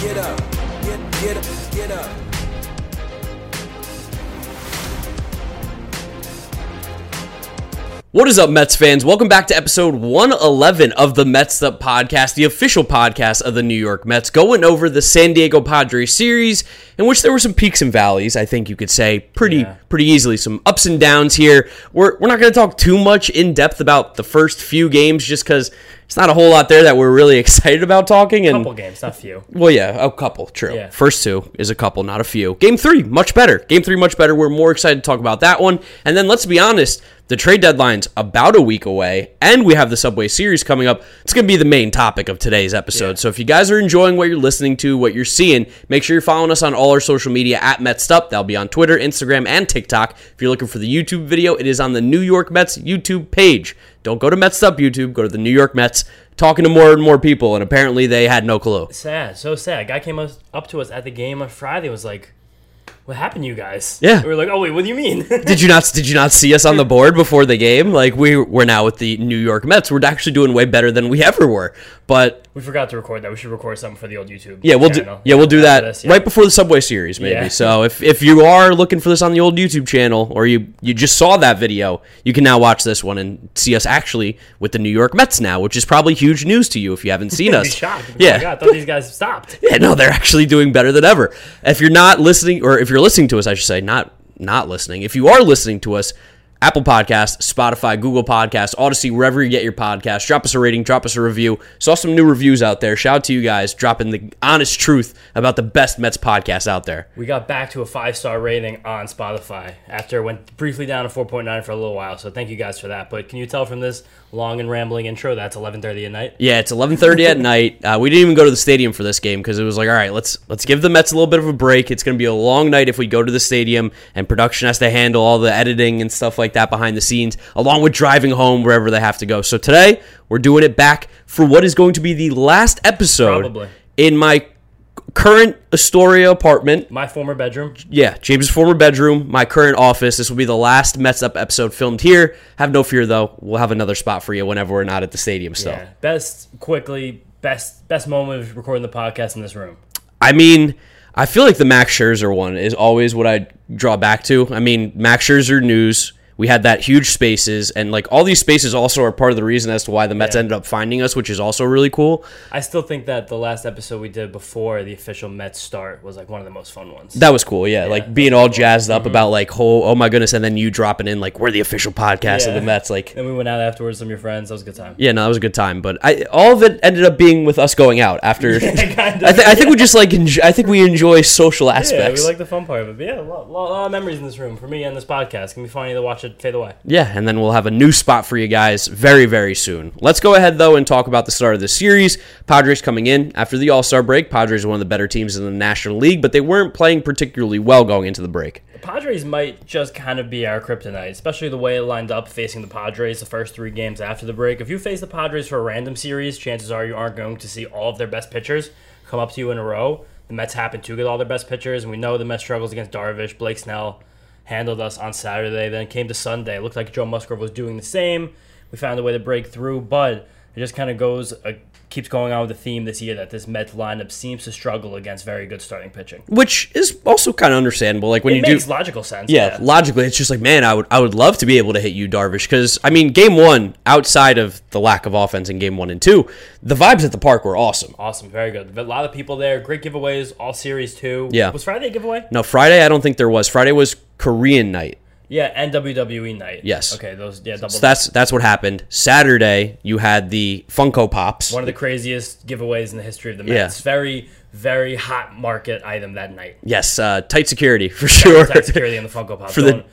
get up, get, get up, get up. What is up, Mets fans? Welcome back to episode 111 of the Mets Up podcast, the official podcast of the New York Mets, going over the San Diego Padres series, in which there were some peaks and valleys, I think you could say, pretty Yeah. pretty easily, some ups and downs here. We're, we're not going to talk too much in depth about the first few games, just because it's not a whole lot there that we're really excited about talking. And couple games, not few. well, yeah, a couple. True. Yeah. First two is a couple, not a few. Game three, much better. Game three, much better. We're more excited to talk about that one. And then let's be honest, the trade deadline's about a week away, and we have the Subway Series coming up. It's going to be the main topic of today's episode. Yeah. So if you guys are enjoying what you're listening to, what you're seeing, make sure you're following us on all our social media at MetsUp. That'll be on Twitter, Instagram, and TikTok. If you're looking for the YouTube video, it is on the New York Mets YouTube page. Don't go to Mets Up YouTube, go to the New York Mets. Talking to more and more people, and apparently they had no clue. Sad, so sad. Guy came up to us at the game on Friday. Was like, "What happened to you guys?" Yeah. we were like, "Oh wait, what do you mean?" did you not did you not see us on the board before the game? Like we we're now with the New York Mets. We're actually doing way better than we ever were. But we forgot to record that. We should record something for the old YouTube. yeah, we'll do channel. yeah, we'll do that this, yeah. right before the Subway series maybe. Yeah. So if if you are looking for this on the old YouTube channel or you you just saw that video, you can now watch this one and see us actually with the New York Mets now, which is probably huge news to you if you haven't seen us. Oh Yeah. God, I thought these guys stopped. Yeah, no, they're actually doing better than ever. If you're not listening, or if you're listening to us, I should say, not not listening. If you are listening to us, Apple Podcast, Spotify, Google Podcast, Odyssey, wherever you get your podcast, drop us a rating, drop us a review. Saw some new reviews out there. Shout out to you guys dropping the honest truth about the best Mets podcast out there. We got back to a five star rating on Spotify after it went briefly down to four point nine for a little while. So thank you guys for that. But can you tell from this long and rambling intro that's eleven thirty at night? Yeah, it's 11:30 at night. Uh, we didn't even go to the stadium for this game because it was like, all right, let's let's give the Mets a little bit of a break. It's going to be a long night if we go to the stadium, and production has to handle all the editing and stuff like that behind the scenes, along with driving home wherever they have to go. So today we're doing it back for what is going to be the last episode Probably. in my current Astoria apartment. My former bedroom. Yeah, James's former bedroom, my current office. This will be the last Mets up episode filmed here. Have no fear though, we'll have another spot for you whenever we're not at the stadium. Still. Yeah. Best quickly best best moment of recording the podcast in this room. I mean, I feel like the Max Scherzer one is always what I draw back to. I mean, Max Scherzer news. We had that huge spaces, and like all these spaces also are part of the reason as to why the Mets Yeah. ended up finding us, which is also really cool. I still think that the last episode we did before the official Mets start was like one of the most fun ones. That was cool, yeah. like being all cool. jazzed up mm-hmm. about like, oh, oh my goodness, and then you dropping in like we're the official podcast of the Mets, like. and we went out afterwards. Some of your friends. That was a good time. Yeah, no, that was a good time, but I all of it ended up being with us going out after. kind of. I, th- I think we just like enjoy, I think we enjoy social aspects. Yeah, we like the fun part of it. But yeah, a lot, lot, lot of memories in this room for me and this podcast. It's gonna be funny to watch it fade away. Yeah, and then we'll have a new spot for you guys very, very soon. Let's go ahead, though, and talk about the start of the series. Padres coming in after the All Star break. Padres are one of the better teams in the National League, but they weren't playing particularly well going into the break. The Padres might just kind of be our kryptonite, especially the way it lined up facing the Padres the first three games after the break. If you face the Padres for a random series, chances are you aren't going to see all of their best pitchers come up to you in a row. The Mets happen to get all their best pitchers, and we know the Mets struggles against Darvish. Blake Snell handled us on Saturday. Then came to Sunday. It looked like Joe Musgrove was doing the same. We found a way to break through, but it just kind of goes, uh, keeps going on with the theme this year that this Mets lineup seems to struggle against very good starting pitching. Which is also kind of understandable. Like when It you makes do. logical sense. Yeah, logically, it's just like, man, I would, I would love to be able to hit you, Darvish, because I mean, game one, outside of the lack of offense in game one and two, the vibes at the park were awesome. Awesome, very good. A lot of people there. Great giveaways, all series too. Yeah. Was Friday a giveaway? No, Friday, I don't think there was. Friday was Korean night. Yeah, and WWE night. Yes. Okay, those yeah double. So that's that's what happened. Saturday, you had the Funko Pops. one of the craziest giveaways in the history of the Yeah. Mets. Very very hot market item that night. Yes, uh, tight security for sure. Tight security in the Funko Pops. For the-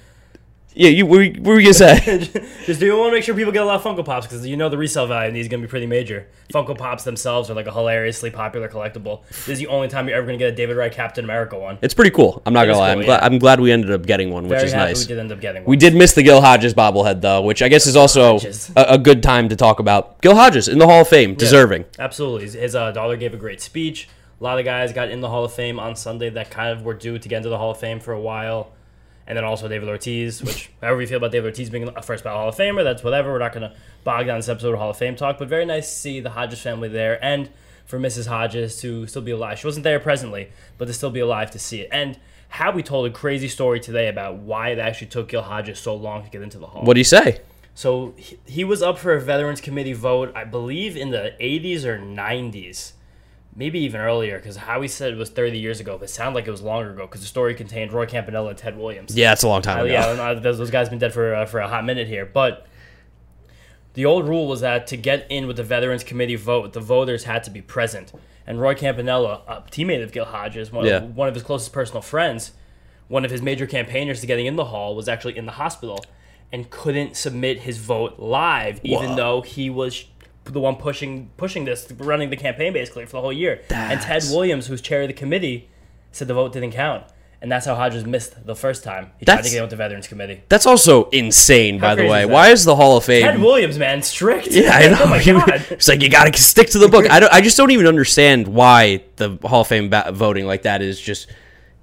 yeah, you what were, were you gonna say? Just do you want to make sure people get a lot of Funko Pops because you know the resale value of these is going to be pretty major. Funko Pops themselves are like a hilariously popular collectible. This is the only time you're ever going to get a David Wright Captain America one. it's pretty cool. I'm not It gonna is lie. cool, I'm, glad, yeah. I'm glad we ended up getting one, which Very is happy nice. we did end up getting one. We did miss the Gil Hodges bobblehead though, which I guess is also Hodges. a, a good time to talk about. Gil Hodges in the Hall of Fame, deserving. Absolutely. His, his uh, daughter gave a great speech. A lot of guys got in the Hall of Fame on Sunday that kind of were due to get into the Hall of Fame for a while. And then also David Ortiz, which, however you feel about David Ortiz being a first ballot Hall of Famer, that's whatever. We're not going to bog down this episode of Hall of Fame talk, but very nice to see the Hodges family there. And for Mrs. Hodges to still be alive. She wasn't there presently, but to still be alive to see it. And Howie told a crazy story today about why it actually took Gil Hodges so long to get into the hall. What do you say? So he, he was up for a Veterans Committee vote, I believe, in the 80s or 90s. Maybe even earlier, because Howie said it was 30 years ago, but it sounded like it was longer ago, because the story contained Roy Campanella and Ted Williams. Yeah, it's a long time Uh, ago. yeah, uh, those, those guys have been dead for uh, for a hot minute here. But the old rule was that to get in with the Veterans Committee vote, the voters had to be present. And Roy Campanella, a teammate of Gil Hodges, one, Yeah. of, one of his closest personal friends, one of his major campaigners to getting in the hall, was actually in the hospital and couldn't submit his vote live, even Whoa. though he was the one pushing pushing this, running the campaign basically for the whole year. And Ted Williams, who's chair of the committee, said the vote didn't count. And that's how Hodges missed the first time. He tried to get with the Veterans Committee. That's also insane, by the way. is? Why is the Hall of Fame? Ted Williams, man, strict. Yeah, I oh know. Oh my god. it's like you got to stick to the book. I don't. I just don't even understand why the Hall of Fame voting like that is just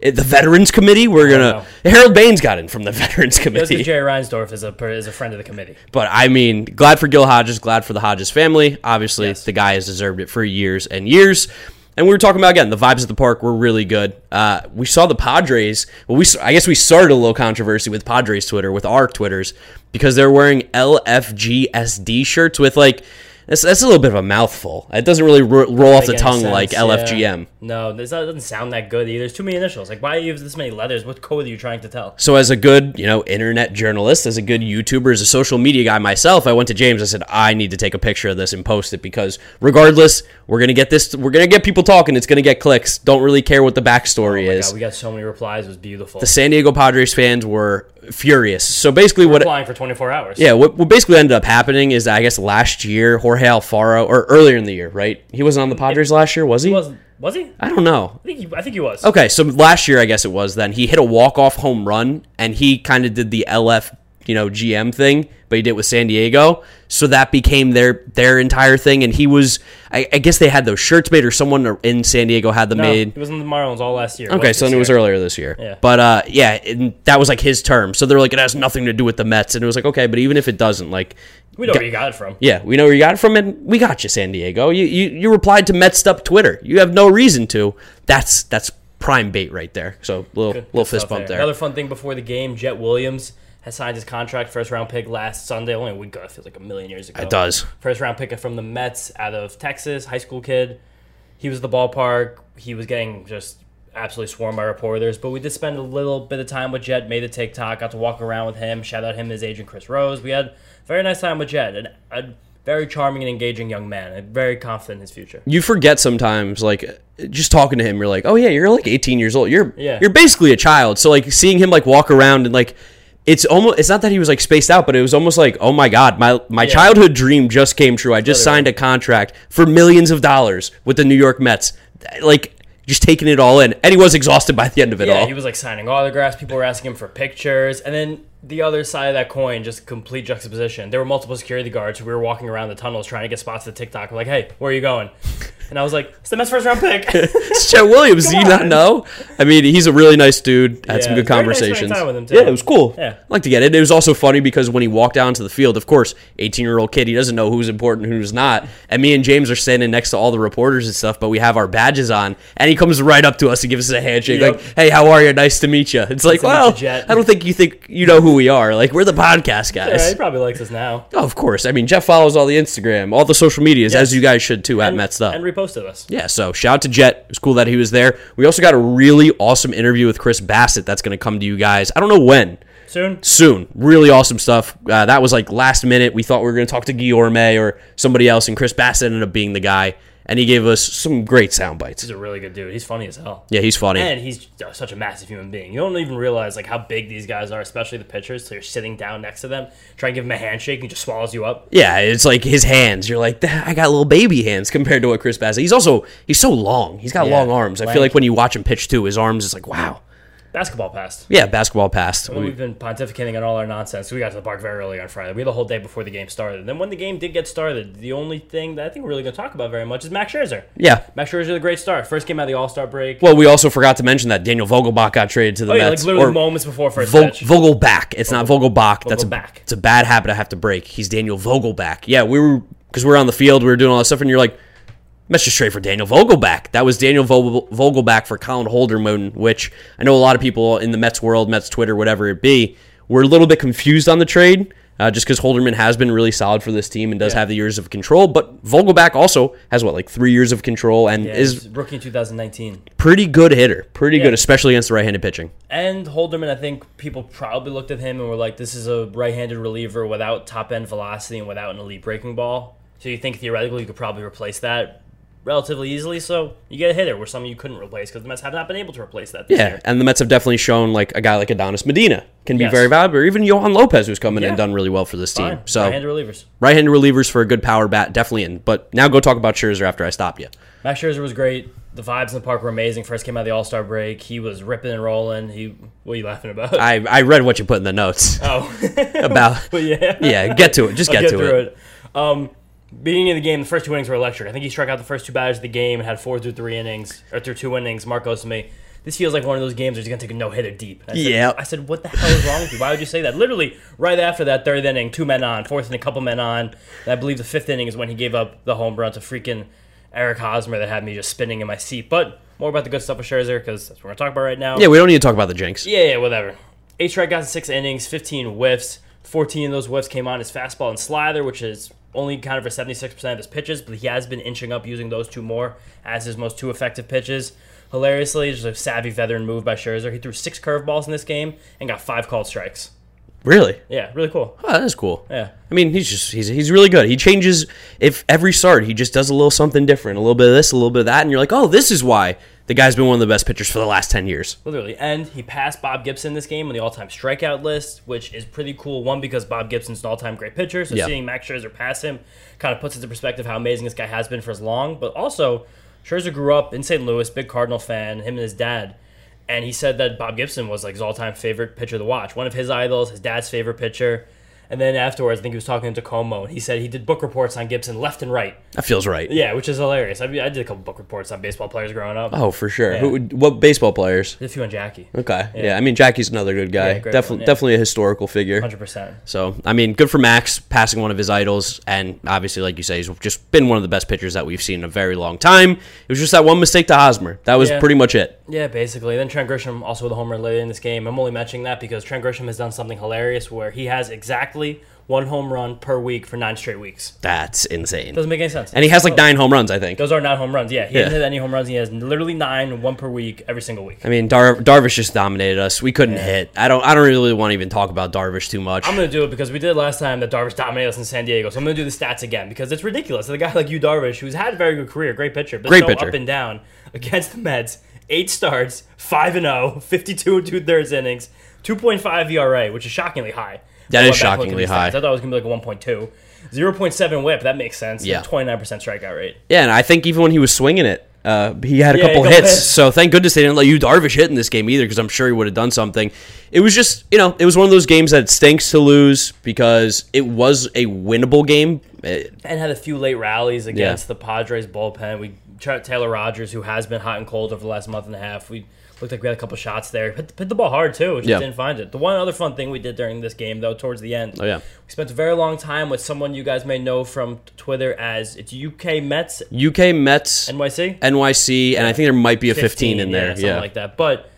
the Veterans Committee. We're gonna Harold Baines got in from the Veterans Committee, Jerry Reinsdorf is a is a friend of the committee. but I mean, glad for Gil Hodges, glad for the Hodges family. Obviously, Yes. the guy has deserved it for years and years. And we were talking about again the vibes at the park were really good. Uh, we saw the Padres. Well, we s- I guess we started a little controversy with Padres Twitter with our Twitters because they're wearing LFGSD shirts with like that's, that's a little bit of a mouthful. It doesn't really ro- roll off the tongue sense, like yeah. LFGM. No, this doesn't sound that good either. There's too many initials. Like, why use this many letters? What code are you trying to tell? So as a good, you know, internet journalist, as a good YouTuber, as a social media guy myself, I went to James. I said, I need to take a picture of this and post it because regardless, we're gonna get this. We're gonna get people talking. It's gonna get clicks. Don't really care what the backstory Oh is. God, we got so many replies. It was beautiful. the San Diego Padres fans were furious. So basically, what flying for 24 hours. yeah, what, what basically ended up happening is I guess last year Jorge Alfaro or earlier in the year, right? He wasn't on the Padres last year, was he? Was was he? I don't know. I think he, I think he was. Okay, so last year I guess it was then he hit a walk off home run and he kind of did the LF you know GM thing, but he did it with San Diego, so that became their their entire thing. And he was, I, I guess they had those shirts made or someone in San Diego had them No, made. It was in the Marlins all last year. Okay, so then it was earlier this year. Yeah. But uh, yeah, and that was like his term. So they're like, it has nothing to do with the Mets, and it was like, okay, but even if it doesn't, like, We know where you got it from. yeah, we know where you got it from, and we got you, San Diego. You you, you replied to Mets up Twitter. You have no reason to. That's that's prime bait right there. So little Good little fist stuff bump there. Another fun thing before the game: Jett Williams has signed his contract, first round pick last Sunday. Only a week ago. It feels like a million years ago. It does. First round pick from the Mets out of Texas, high school kid. He was at the ballpark. He was getting just absolutely swarmed by reporters. But we did spend a little bit of time with Jett, made a TikTok, got to walk around with him, shout out him and his agent Chris Rose. We had a very nice time with Jett. And a very charming and engaging young man. And very confident in his future. You forget sometimes, like just talking to him, you're like, oh yeah, you're like 18 years old. You're Yeah. you're basically a child. So like seeing him like walk around and like. It's almost. It's not that he was like spaced out, but it was almost like, oh my god, my my Yeah. childhood dream just came true. I just Literally. signed a contract for millions of dollars with the New York Mets. Like just taking it all in, and he was exhausted by the end of it Yeah, all. he was like signing autographs. People were asking him for pictures, and then the other side of that coin, just complete juxtaposition. There were multiple security guards who we were walking around the tunnels trying to get spots to TikTok. We're like, "Hey, where are you going?" And I was like, "It's the Mets first round pick." It's Jett Williams. Do you not know? I mean, he's a really nice dude. Had Yeah, some good nice conversations. with him. Yeah, it was cool. Yeah. I like to get it. It was also funny because when he walked down to the field, of course, 18 year old kid, he doesn't know who's important and who's not. And me and James are standing next to all the reporters and stuff, but we have our badges on, and he comes right up to us and gives us a handshake, Yep. like, "Hey, how are you? Nice to meet you." It's like, well, I don't think you think you know who we are. Like, we're the podcast yeah, guys. he probably likes us now. Oh, of course. I mean, Jeff follows all the Instagram, all the social medias, Yes. as you guys should too at And, Mets Up. and reposted us. Yeah, so shout out to Jett. It was cool that he was there. We also got a really awesome interview with Chris Bassitt that's going to come to you guys. I don't know when. Soon, Soon. Really awesome stuff. Uh, that was like last minute. We thought we were going to talk to Guillorme or somebody else, and Chris Bassitt ended up being the guy, and he gave us some great sound bites. he's a really good dude. He's funny as hell. Yeah, he's funny. And he's such a massive human being. You don't even realize like how big these guys are, especially the pitchers. So you're sitting down next to them, try and give him a handshake, and he just swallows you up. yeah, it's like his hands. You're like, I got little baby hands compared to what Chris Bassitt. He's also he's so long. He's got Yeah, long arms. I feel like when you watch him pitch too, his arms is like, wow. Basketball passed. Yeah, basketball passed. Well, We've been pontificating on all our nonsense. We got to the park very early on Friday. We had a whole day before the game started. And then when the game did get started, the only thing that I think we're really going to talk about very much is Max Scherzer. Yeah. Max Scherzer a great start. First game out of the All Star break. Well, we also forgot to mention that Daniel Vogelbach got traded to the oh yeah, like Mets. literally or- moments before first Vog- pitch. Vogelback. It's not Vogelbach. That's a, Vogelback. it's a bad habit I have to break. He's Daniel Vogelback. Yeah, we were because we were on the field, we were doing all that stuff, and you're like, Mets just trade for Daniel Vogelback. That was Daniel Vogel- Vogelback for Colin Holderman, which I know a lot of people in the Mets world, Mets Twitter, whatever it be, were a little bit confused on the trade. Uh, just because Holderman has been really solid for this team and does Yeah. have the years of control, but Vogelback also has what like three years of control and Yeah, is rookie in 2019. pretty good hitter, pretty Yeah. good, especially against the right-handed pitching. And Holderman, I think people probably looked at him and were like, this is a right handed reliever without top end velocity and without an elite breaking ball. So you think theoretically you could probably replace that relatively easily. So you get a hitter where some you couldn't replace because the Mets have not been able to replace that this Yeah, year. and the Mets have definitely shown like a guy like Adonis Medina can be Yes. very valuable, or even Yoan Lopez, who's coming Yeah. and done really well for this team. So right-handed relievers. right-handed relievers for a good power bat, definitely in. But now go talk about Scherzer after I stop you. Max Scherzer was great. The vibes in the park were amazing. First came out of the All Star break. He was ripping and rolling. He, what are you laughing about? I, I read what you put in the notes oh, about. but yeah, Yeah, get to it. Just I'll get, to through it. Um, beginning of the game, the first two innings were electric. I think he struck out the first two batters of the game and had four through three innings or through two innings. Mark goes to me. This feels like one of those games where he's gonna take a no hitter deep. I said, Yeah. I said, what the hell is wrong with you? Why would you say that? Literally, right after that third inning, two men on, fourth and a couple men on. And I believe the fifth inning is when he gave up the home run to freaking Eric Hosmer that had me just spinning in my seat. But more about the good stuff with Scherzer because that's what we're gonna talk about right now. Yeah, we don't need to talk about the jinx. Yeah, yeah, whatever. Eight strikeouts in six innings, 15 whiffs. 14 of those whiffs came on his fastball and slider, which is only kind of for 76% of his pitches, but he has been inching up using those two more as his most two effective pitches. Hilariously, just a savvy veteran move by Scherzer. He threw six curveballs in this game and got five called strikes. Really? Yeah, really cool. Oh, that is cool. Yeah. I mean, he's just he's he's really good. He changes if every start he just does a little something different, a little bit of this, a little bit of that, and you're like, oh, this is why the guy's been one of the best pitchers for the last ten years. Literally. And he passed Bob Gibson this game on the all time strikeout list, which is pretty cool. One, because Bob Gibson's an all time great pitcher. So Yeah. seeing Max Scherzer pass him kind of puts into perspective how amazing this guy has been for as long. But also, Scherzer grew up in St. Louis, big Cardinal fan, him and his dad. And he said that Bob Gibson was like his all time favorite pitcher to watch. One of his idols, his dad's favorite pitcher. And then afterwards, I think he was talking to Como, and he said he did book reports on Gibson left and right. That feels right. Yeah, which is hilarious. I, mean, I did a couple book reports on baseball players growing up. Oh, for sure. Yeah. Who, what baseball players? A few on Jackie. Okay. Yeah. I mean, Jackie's another good guy. Yeah, definitely, yeah. definitely a historical figure. 100%. So, I mean, good for Max passing one of his idols, and obviously, like you say, he's just been one of the best pitchers that we've seen in a very long time. It was just that one mistake to Hosmer. That was Yeah. pretty much it. Yeah, basically. Then Trent Grisham also with a home run later in this game. I'm only mentioning that because Trent Grisham has done something hilarious where he has exactly one home run per week for nine straight weeks. That's insane. Doesn't make any sense. And he has like nine home runs, I think. Those are not home runs. Yeah, he Yeah. hasn't hit any home runs. He has literally nine, one per week, every single week. I mean, Dar- Darvish just dominated us. We couldn't hit. I don't. I don't really want to even talk about Darvish too much. I'm gonna do it because we did last time that Darvish dominated us in San Diego. So I'm gonna do the stats again because it's ridiculous. A guy like you, Darvish, who's had a very good career, great pitcher, but Great so pitcher. up and down against the Mets, eight starts, five and 0, 52 and two thirds innings, 2.5 ERA, which is shockingly high. That is went back and looked at shockingly high. I thought it was gonna be like a 1.2. 0.7 whip, that makes sense. Yeah. 29% strikeout rate. yeah, and I think even when he was swinging it, uh, he had a Yeah, couple couple hits. hits. So thank goodness they didn't let you Darvish hit in this game either, because I'm sure he would have done something. It was just, you know, it was one of those games that stinks to lose because it was a winnable game. It- and had a few late rallies against the Padres bullpen. We tried Taylor Rogers, who has been hot and cold over the last month and a half. We looked like we had a couple shots there. Hit, hit the ball hard too. Just Yeah. didn't find it. The one other fun thing we did during this game, though, towards the end, oh yeah, we spent a very long time with someone you guys may know from Twitter as it's UK Mets UK Mets, NYC. NYC, and I think there might be a 15, in there. yeah, something Yeah, like that. But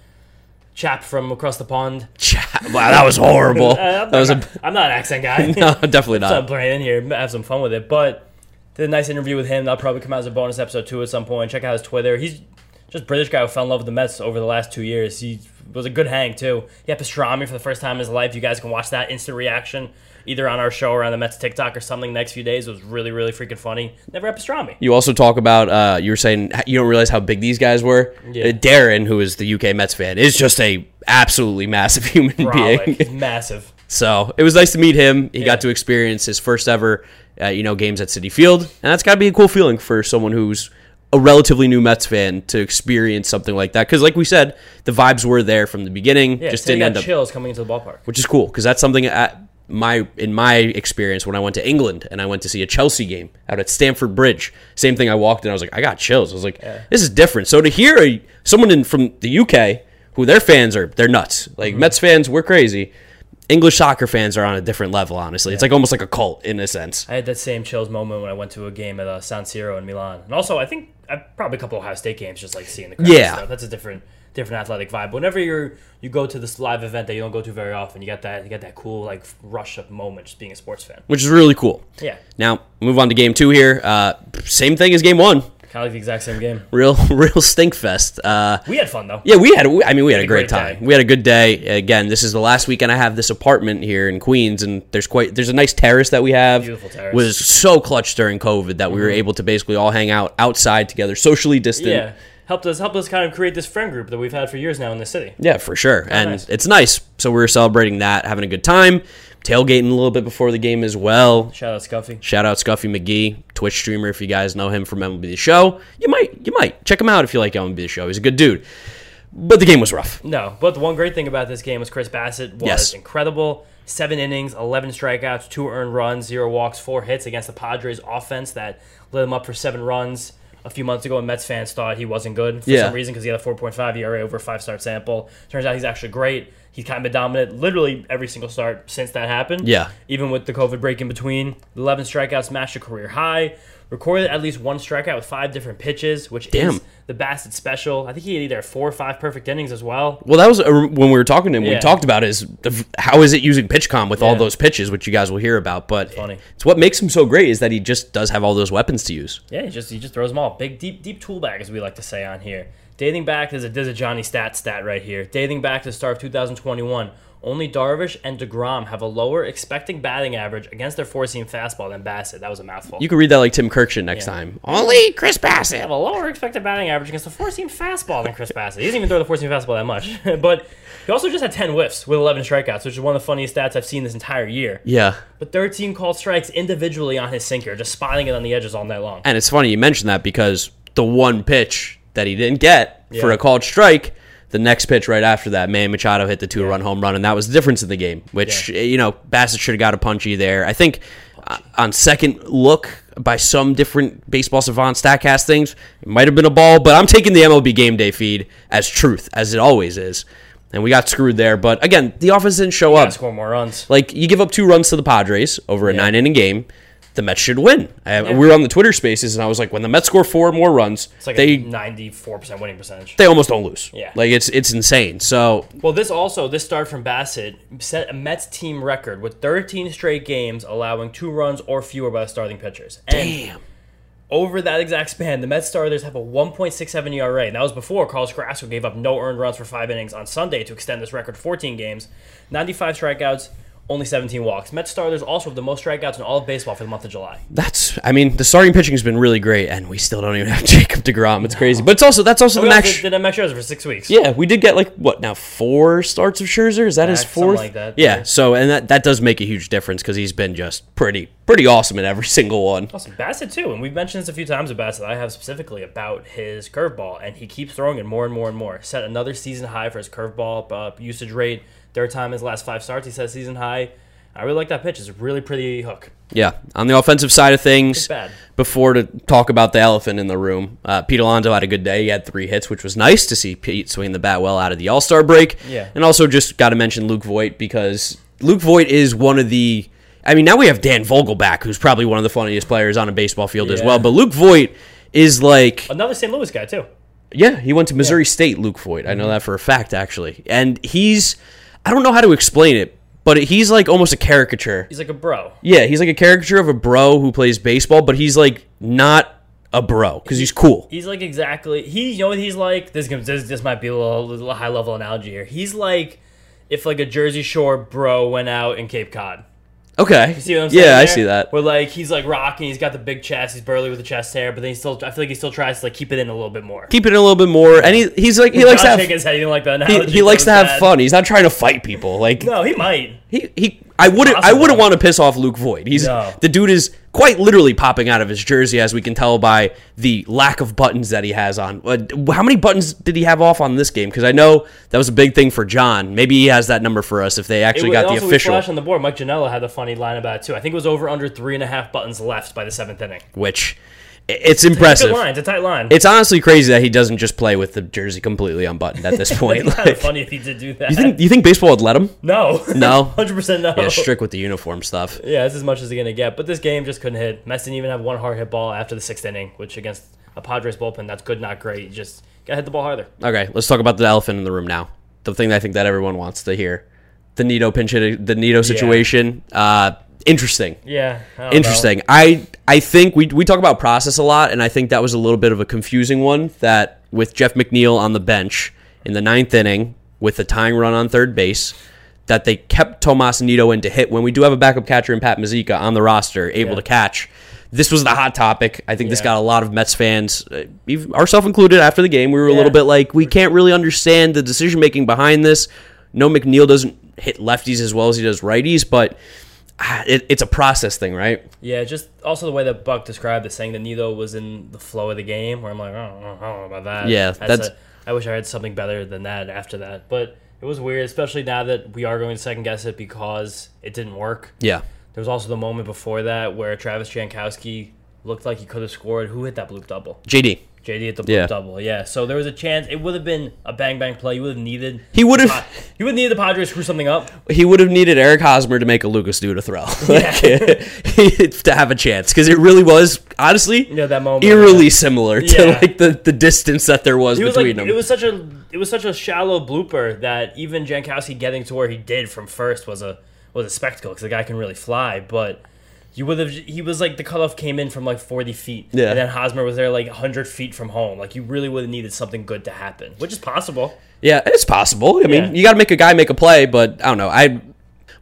chap from across the pond. Chap. wow, that was horrible. I'm, that was a not, I'm not an accent guy. no, definitely So I'm not. playing in here, have some fun with it. But did a nice interview with him. That'll probably come out as a bonus episode too at some point. Check out his Twitter. He's just British guy who fell in love with the Mets over the last two years. He was a good hang too. He had pastrami for the first time in his life. You guys can watch that instant reaction either on our show or on the Mets TikTok or something next few days. It was really, really freaking funny. Never had pastrami. You also talk about uh, you were saying you don't realize how big these guys were. Yeah. Uh, Darren, who is the UK Mets fan, is just a absolutely massive human Brolic. being. He's massive. So it was nice to meet him. He Yeah. got to experience his first ever, uh, you know, games at Citi Field, and that's got to be a cool feeling for someone who's a relatively new Mets fan to experience something like that. Because, like we said, the vibes were there from the beginning. Yeah, just didn't end up, chills coming into the ballpark. which is cool because that's something at my in my experience when I went to England and I went to see a Chelsea game out at Stamford Bridge. Same thing. I walked in, I was like, I got chills. I was like, this is different. So to hear a, someone in from the UK who their fans are they're nuts, like Mm-hmm. Mets fans, we're crazy. English soccer fans are on a different level. Honestly, it's like almost like a cult in a sense. I had that same chills moment when I went to a game at uh, San Siro in Milan, and also I think probably a couple of Ohio State games, just like seeing the crowd. Yeah. stuff. that's a different different athletic vibe. Whenever you're you go to this live event that you don't go to very often, you get that you get that cool like rush of moment just being a sports fan. which is really cool. Yeah, Now move on to game two here. Uh, same thing as game one. Kind of like the exact same game. Real, real stink fest. Uh, We had fun though. yeah, we had. I mean, we had a a great, great time. day. We had a good day. Again, this is the last weekend I have this apartment here in Queens, and there's quite there's a nice terrace that we have. Beautiful terrace. Was so clutch during COVID that we were able to basically all hang out outside together, socially distant. Yeah, helped us helped us kind of create this friend group that we've had for years now in the city. Yeah, for sure. and nice. it's nice. So we are celebrating that, having a good time, tailgating a little bit before the game as well. Shout out Scuffy. Shout out Scuffy McGee, Twitch streamer. If you guys know him from MLB The Show, you might you might check him out if you like MLB The Show. He's a good dude. But the game was rough. No, but the one great thing about this game was Chris Bassitt was Yes. incredible. Seven innings, 11 strikeouts, two earned runs, zero walks, four hits against the Padres offense that lit him up for seven runs. A few months ago, and Mets fans thought he wasn't good for Yeah. some reason because he had a 4.5 ERA over a five start sample. Turns out he's actually great. He's kind of been dominant literally every single start since that happened. Yeah. Even with the COVID break in between, 11 strikeouts matched a career high. Recorded at least one strikeout with five different pitches, which Damn. is the Bassitt special. I think he had either four or five perfect innings as well. Well, that was uh, when we were talking to him. We talked about is how is it using PitchCom with all those pitches, which you guys will hear about. But Funny. it's what makes him so great is that he just does have all those weapons to use. Yeah, he just he just throws them all. Big deep deep tool bag as we like to say on here. Dating back, there's a there's a Johnny stat stat right here. Dating back to the start of 2021, only Darvish and Degrom have a lower expecting batting average against their four seam fastball than Bassitt. That was a mouthful. You can read that like Tim Kurkjian next Yeah. time. Only Chris Bassitt. have a lower expected batting average against the four seam fastball than Chris Bassitt. He doesn't even throw the four seam fastball that much. but he also just had 10 whiffs with 11 strikeouts, which is one of the funniest stats I've seen this entire year. Yeah. But 13 called strikes individually on his sinker, just spotting it on the edges all night long. And it's funny you mentioned that because the one pitch that he didn't get for a called strike, the next pitch right after that, Manny Machado hit the two run home run, and that was the difference in the game. Which Yeah. you know Bassitt should have got a punchy there. I think uh, on second look by some different baseball savant Statcast things, it might have been a ball, but I'm taking the MLB game day feed as truth as it always is. And we got screwed there, but again, the offense didn't show up. Score more runs. Like you give up two runs to the Padres over a Yeah. nine inning game, the Mets should win. I, We were on the Twitter Spaces, and I was like, when the Mets score four more runs, It's like they a 94% winning percentage. they almost don't lose. Yeah. like it's it's insane. So Well, this also, this start from Bassitt set a Mets team record with 13 straight games allowing two runs or fewer by the starting pitchers. And damn, over that exact span, the Mets starters have a 1.67 ERA. And that was before Carlos Carrasco gave up no earned runs for five innings on Sunday to extend this record 14 games, 95 strikeouts, only 17 walks. Mets starters also have the most strikeouts in all of baseball for the month of July. that's I mean the starting pitching has been really great, and we still don't even have Jacob Degrom. It's crazy, but it's also that's also the We also max. did, did Max Scherzer for six weeks. Yeah, we did get like what now four starts of Scherzer. Is that his Yeah, fourth? like that, Yeah. yeah. So and that that does make a huge difference because he's been just pretty pretty awesome in every single one. Awesome. Bassitt too, and we've mentioned this a few times with Bassitt. I have specifically about his curveball, and he keeps throwing it more and more and more. Set another season high for his curveball uh, usage rate. Third time in his last five starts, he says season high. I really like that pitch. It's a really pretty hook. Yeah, on the offensive side of things, before to talk about the elephant in the room, uh, Pete Alonso had a good day. He had three hits, which was nice to see Pete swing the bat well out of the All Star break. Yeah. and also just got to mention Luke Voigt because Luke Voigt is one of the. I mean, now we have Dan Vogelback, who's probably one of the funniest players on a baseball field as well. But Luke Voigt is like, Another St. Louis guy too. yeah, he went to Missouri State. Luke Voigt, I know that for a fact actually, and he's. I don't know how to explain it, but he's like almost a caricature. He's like a bro. Yeah, he's like a caricature of a bro who plays baseball, but he's like not a bro because he's cool. He's like exactly. He, you know what he's like. This this, this might be a little, little high level analogy here. He's like if like a Jersey Shore bro went out in Cape Cod. Okay. See what I'm saying? yeah, I there? see that. Where like he's like rocking, he's got the big chest, he's burly with the chest hair, but then he still, I feel like he still tries to like keep it in a little bit more. Keep it in a little bit more, and he, he's like he likes to have shaking his head, he like that he, he likes to have fun. He's not trying to fight people. Like No, he might. he he. I wouldn't. I wouldn't want to piss off Luke Voigt. He's No. the dude is quite literally popping out of his jersey, as we can tell by the lack of buttons that he has on. Uh, How many buttons did he have off on this game? Because I know that was a big thing for John. Maybe he has that number for us if they actually It- got the official. We flashed on the board. Mike Janela had a funny line about it too. I think it was over under three and a half buttons left by the seventh inning. which It's impressive. line. It's a tight line. It's honestly crazy that he doesn't just play with the jersey completely unbuttoned at this point. It'd kind of Like, funny if he did do that. you think you think baseball would let him? no. No? Hundred percent no. Yeah, strict with the uniform stuff. Yeah, that's as much as they're gonna get. But this game just couldn't hit. Mets didn't even have one hard hit ball after the sixth inning, which against a Padres bullpen, that's good, not great. You just gotta hit the ball harder. Okay, let's talk about the elephant in the room now. The thing that I think that everyone wants to hear. The Nido pinch hit, the Nido situation. Uh, interesting. Yeah. I Interesting. I I think we we talk about process a lot, and I think that was a little bit of a confusing one. That with Jeff McNeil on the bench in the ninth inning with the tying run on third base, that they kept Tomas Nido in to hit when we do have a backup catcher in Pat Mazeika on the roster, able Yeah. to catch. This was the hot topic. I think this got a lot of Mets fans, uh, ourselves included, after the game. We were a little bit like, we can't really understand the decision making behind this. No, McNeil doesn't hit lefties as well as he does righties, but it, it's a process thing, right? Yeah, just also the way that Buck described it, saying that Nido was in the flow of the game, where I'm like, oh, I don't know about that. Yeah, that's- a- I wish I had something better than that after that. But it was weird, especially now that we are going to second guess it because it didn't work. Yeah. There was also the moment before that where Travis Jankowski looked like he could have scored. Who hit that bloop double? JD. JD at the Yeah. double. Yeah. So there was a chance. It would have been a bang bang play. You would have needed. He would have- You would have needed the Padres to screw something up. He would have needed Eric Hosmer to make a Lucas Duda throw Like, to have a chance because it really was honestly Yeah, that moment. eerily similar to Yeah. like the, the distance that there was was between like, them. it was such a it was such a shallow blooper that even Jankowski getting to where he did from first was a was a spectacle because the guy can really fly. But you would have he was like the cutoff came in from like forty feet, Yeah. and then Hosmer was there like hundred feet from home. Like you really would have needed something good to happen, which is possible. yeah, it's possible. I mean, Yeah. you got to make a guy make a play, but I don't know. I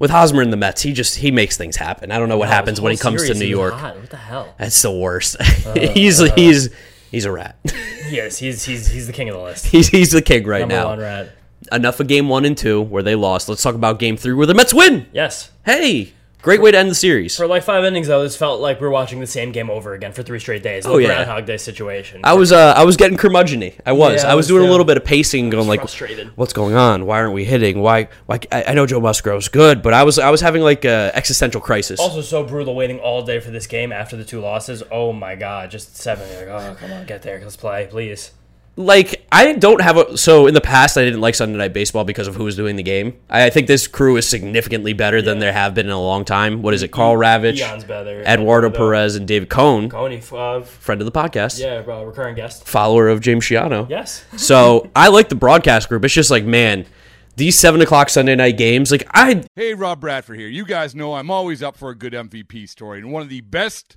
with Hosmer in the Mets, he just he makes things happen. I don't know what happens when he comes to New York. What the hell? That's the worst. Uh, he's he's he's a rat. Yes, he's he's he's the king of the list. he's he's the king right Number now. one rat. Enough of game one and two where they lost. Let's talk about game three where the Mets win. Yes. Hey, great way to end the series. For like five innings, though, this felt like we are watching the same game over again for three straight days. Oh, yeah. Groundhog Day situation. I was uh I was getting curmudgeon I was. Yeah, I was doing a little bit of pacing, going like, "What's going on? Why aren't we hitting? Why? Why? I, I know Joe Musgrove's good, but I was I was having like a existential crisis. Also, so brutal waiting all day for this game after the two losses. Oh my god, just seven. You're like, oh, come on, get there. Let's play, please. Like I don't have a so in the past I didn't like Sunday Night Baseball because of who was doing the game. I, I think this crew is significantly better than there have been in a long time. What is it? Karl Ravech, Eons better. Eduardo Though. Perez, and David Cone, Coney, uh, friend of the podcast, yeah, uh, recurring guest. follower of James Shiano. Yes. So I like the broadcast group. It's just like man, these seven o'clock Sunday night games. Like I Hey, Rob Bradford here. You guys know I'm always up for a good MVP story, and one of the best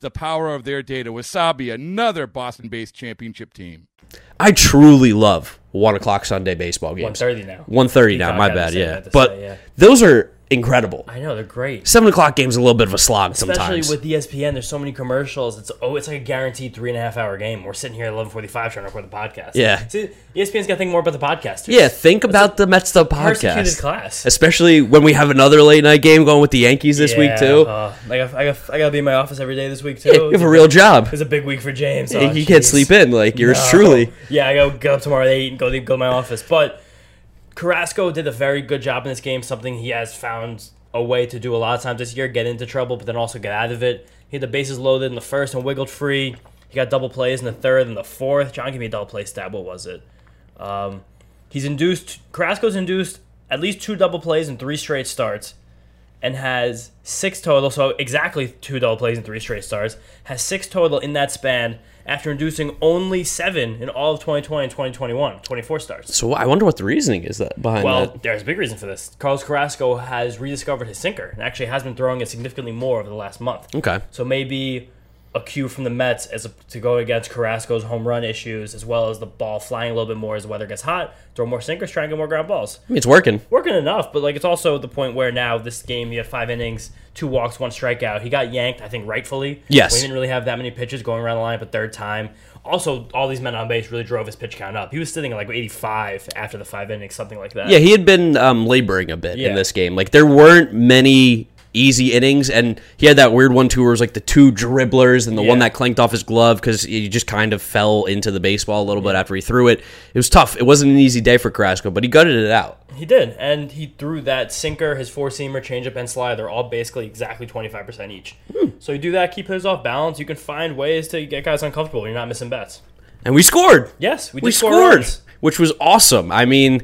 the power of their data. Wasabi, another Boston based championship team. I truly love one o'clock Sunday baseball games. 1:30 now. One thirty now. My bad. Yeah, but say, yeah. those are incredible. I know they're great. Seven o'clock game's a little bit of a slog sometimes. Especially sometimes. with ESPN, there's so many commercials. It's oh, it's like a guaranteed three and a half hour game. We're sitting here at 11:45 trying to record the podcast. Yeah. See, ESPN's got to think more about the podcast. Too. yeah, think about the Mets the persecuted podcast, class. especially when we have another late night game going with the Yankees this week too. Uh, I got, I got, I got to be in my office every day this week too. Yeah, you have a real job. It's a big week for James. Oh, you can't jeez. sleep in like yours No. truly. Yeah, I go get up tomorrow at eight and go go to my office. But Carrasco did a very good job in this game. Something he has found a way to do a lot of times this year: get into trouble, but then also get out of it. He had the bases loaded in the first and wiggled free. He got double plays in the third and the fourth. John, give me a double play stab. What was it? Um, he's induced. Carrasco's induced at least two double plays in three straight starts and has six total. So exactly two double plays in three straight starts. Has six total in that span, after inducing only seven in all of 2020 and 2021, 24 starts. So I wonder what the reasoning is that behind Well, that. Well, there's a big reason for this. Carlos Carrasco has rediscovered his sinker and actually has been throwing it significantly more over the last month. Okay. So maybe a cue from the Mets as a, to go against Carrasco's home run issues, as well as the ball flying a little bit more as the weather gets hot. Throw more sinkers, try and get more ground balls. I mean, it's working. Working enough, but like it's also the point where now this game you have five innings, two walks, one strikeout. He got yanked, I think rightfully. Yes. We didn't really have that many pitches going around the line, but third time. Also, all these men on base really drove his pitch count up. He was sitting at like 85 after the five innings, something like that. Yeah, he had been um, laboring a bit Yeah. in this game. Like there weren't many easy innings, and he had that weird one too, where it was like the two dribblers and the one that clanked off his glove because he just kind of fell into the baseball a little bit after he threw it. It was tough. It wasn't an easy day for Carrasco, but he gutted it out. He did, and he threw that sinker, his four seamer, changeup, and slider. They're all basically exactly twenty five percent each. Hmm. So you do that, keep hitters off balance. You can find ways to get guys uncomfortable. You're not missing bets. And we scored. Yes, we, did we score scored, runs. which was awesome. I mean,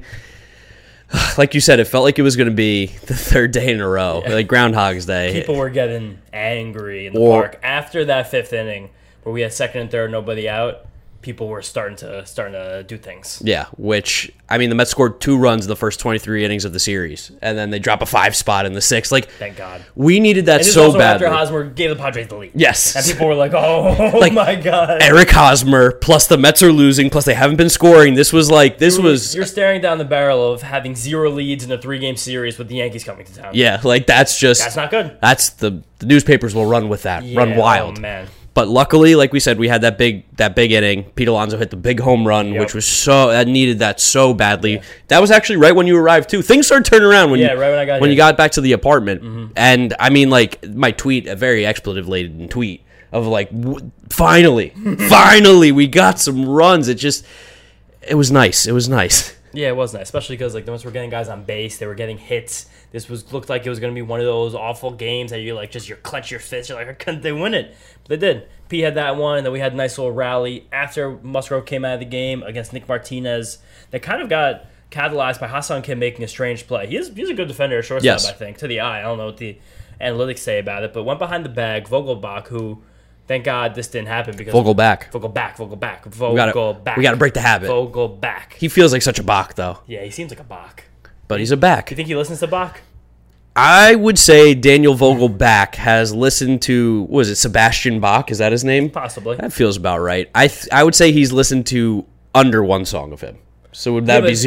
like you said, it felt like it was going to be the third day in a row, like Groundhog's Day. People were getting angry in the Or- park after that fifth inning, where we had second and third, nobody out. People were starting to starting to do things. Yeah, which I mean, the Mets scored two runs in the first 23 innings of the series, and then they drop a five spot in the sixth. Like, Thank God. we needed that so bad. after Hosmer gave the Padres the lead. Yes. and people were like, "Oh Like, my God." Eric Hosmer, plus the Mets are losing, plus they haven't been scoring. This was like, this was, You're staring down the barrel of having zero leads in a three game series with the Yankees coming to town. yeah, like that's just, That's not good. that's the, the newspapers will run with that, run wild. Oh, man. But luckily, like we said, we had that big that big inning. Pete Alonso hit the big home run, Yep. which was so that needed that so badly. That was actually right when you arrived too. Things started turning around when Yeah, you right when I got when you here. Mm-hmm. got back to the apartment. And I mean, like my tweet, a very expletive laden tweet of like, w- finally, finally, we got some runs. It just, it was nice. It was nice. Yeah, it was nice, especially because like the Mets were getting guys on base, they were getting hits. This was looked like it was going to be one of those awful games that you like just you clench your fist. You're like, couldn't they win it? But they did. P had that one, and then we had a nice little rally after Musgrove came out of the game against Nick Martinez. That kind of got catalyzed by Ha-Seong Kim making a strange play. He is he's a good defender, shortstop, Yes. I think, to the eye. I don't know what the analytics say about it, but went behind the bag. Vogelbach, who thank God this didn't happen because Vogel back. Vogelback, Vogelback, We gotta, Vogelback. we gotta break the habit. Vogelback. He feels like such a Bach though, Yeah, he seems like a Bach. but he's a back. You think he listens to Bach? I would say Daniel Vogelback has listened to what was it Sebastian Bach? Is that his name? Possibly. That feels about right. I th- I would say he's listened to under one song of him. So would that Yeah, be but-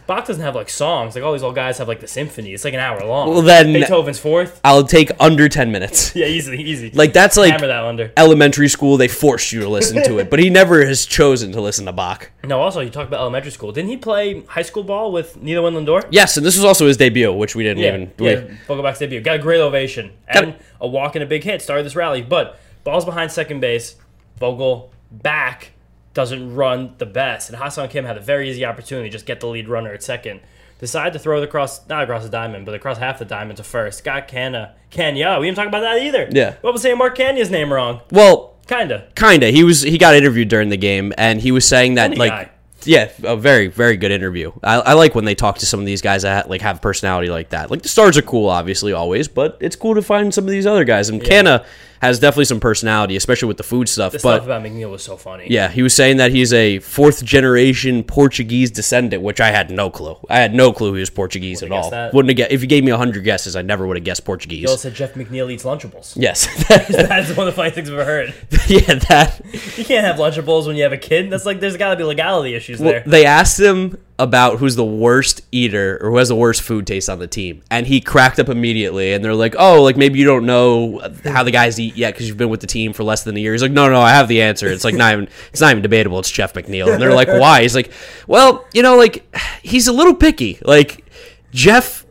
Bach doesn't have like songs. Like all these old guys have like the symphony. It's like an hour long. Well, then- Beethoven's fourth. I'll take under ten minutes. Yeah, easy, easy. Like that's like hammer that under. elementary school. They forced you to listen to it, but he never has chosen to listen to Bach. No, also you talked about elementary school. Didn't he play high school ball with Nina Lindor? Yes, and this was also his debut, which we didn't even. yeah. we- debut. Got a great ovation Got and a walk and a big hit. Started this rally, but balls behind second base. Vogel back doesn't run the best, and Ha-Seong Kim had a very easy opportunity to just get the lead runner at second. Decided to throw the cross, not across the diamond, but across half the diamond to first. Got Canna, Canha. We didn't talk about that either. Yeah. What was saying Mark Canha's name wrong? Well, Kinda. kinda. He was he got interviewed during the game, and he was saying that Funny like. guy. Yeah, a very, very good interview. I, I like when they talk to some of these guys that like have personality like that. Like the stars are cool, obviously, always, but it's cool to find some of these other guys. And Canna has definitely some personality, especially with the food stuff. The but stuff about McNeil was so funny. yeah, he was saying that he's a fourth generation Portuguese descendant, which I had no clue. I had no clue he was Portuguese Wouldn't at all. that. Wouldn't have guessed if you gave me hundred guesses, I never would have guessed Portuguese. He also said Jeff McNeil eats Lunchables. yes, That's one of the funny things I've ever heard. yeah, that. You can't have Lunchables when you have a kid. That's like there's got to be legality issues Well, there. they asked him about who's the worst eater or who has the worst food taste on the team, and he cracked up immediately. And they're like, "Oh, like maybe you don't know how the guys eat yet because you've been with the team for less than a year." He's like, "No, no, I have the answer. It's like not even it's not even debatable. It's Jeff McNeil." And they're like, "Why?" He's like, "Well, you know, like he's a little picky. Like Jeff."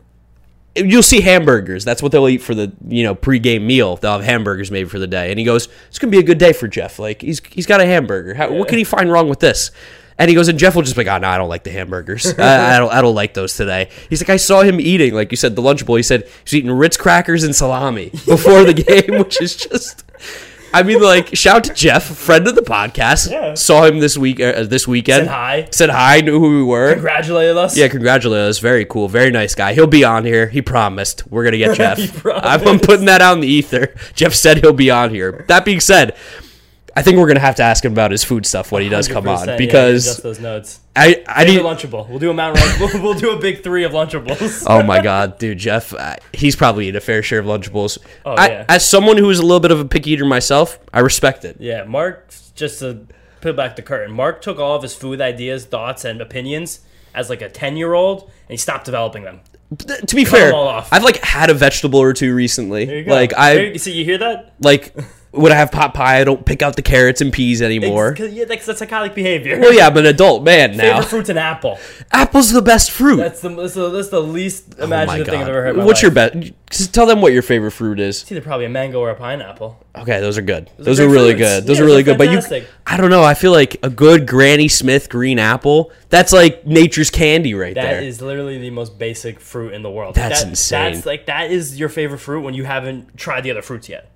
You'll see hamburgers. That's what they'll eat for the you know pregame meal. They'll have hamburgers maybe for the day. And he goes, "It's gonna be a good day for Jeff. Like he's he's got a hamburger. How, What can he find wrong with this?" And he goes, and Jeff will just be like, "Oh no, I don't like the hamburgers. I, I don't I don't like those today." He's like, "I saw him eating, like you said, the lunch Lunchable. He said he's eating Ritz crackers and salami before the game, which is just." I mean, like, shout out to Jeff, friend of the podcast. Yeah. Saw him this week, uh, this weekend. Said hi. Said hi. Knew who we were. Congratulated us. Yeah, congratulate us. Very cool. Very nice guy. He'll be on here. He promised. We're gonna get Jeff. I'm I'm putting that out in the ether. Jeff said he'll be on here. That being said, I think we're gonna have to ask him about his food stuff when he does come 100%, on yeah, because those notes. I I need. Lunchable. We'll do a Mount Rush. We'll, we'll do a big three of Lunchables. Oh my god, dude, Jeff, uh, he's probably eaten a fair share of Lunchables. Oh, I, yeah. As someone who is a little bit of a picky eater myself, I respect it. Yeah, Mark, just to peel back the curtain, Mark took all of his food ideas, thoughts, and opinions as like a 10 year old, and he stopped developing them. Th- To be fair, all off. I've like had a vegetable or two recently. There you go. Like I you- see, you hear that? like when I have pot pie, I don't pick out the carrots and peas anymore. Yeah, that's, that's psychotic behavior. Well, yeah, I'm an adult man now. Favorite fruit's an apple. Apple's the best fruit. That's the that's the, that's the least Oh imaginative thing I've ever heard. What's life. your best? Just tell them what your favorite fruit is. It's either probably a mango or a pineapple. Okay, those are good. are Those are, great really fruits. good. Those Yeah, are really good. But you, I don't know. I feel like a good Granny Smith green apple. That's like nature's candy right That there. That is literally the most basic fruit in the world. That's That- insane. That's like that is your favorite fruit when you haven't tried the other fruits yet.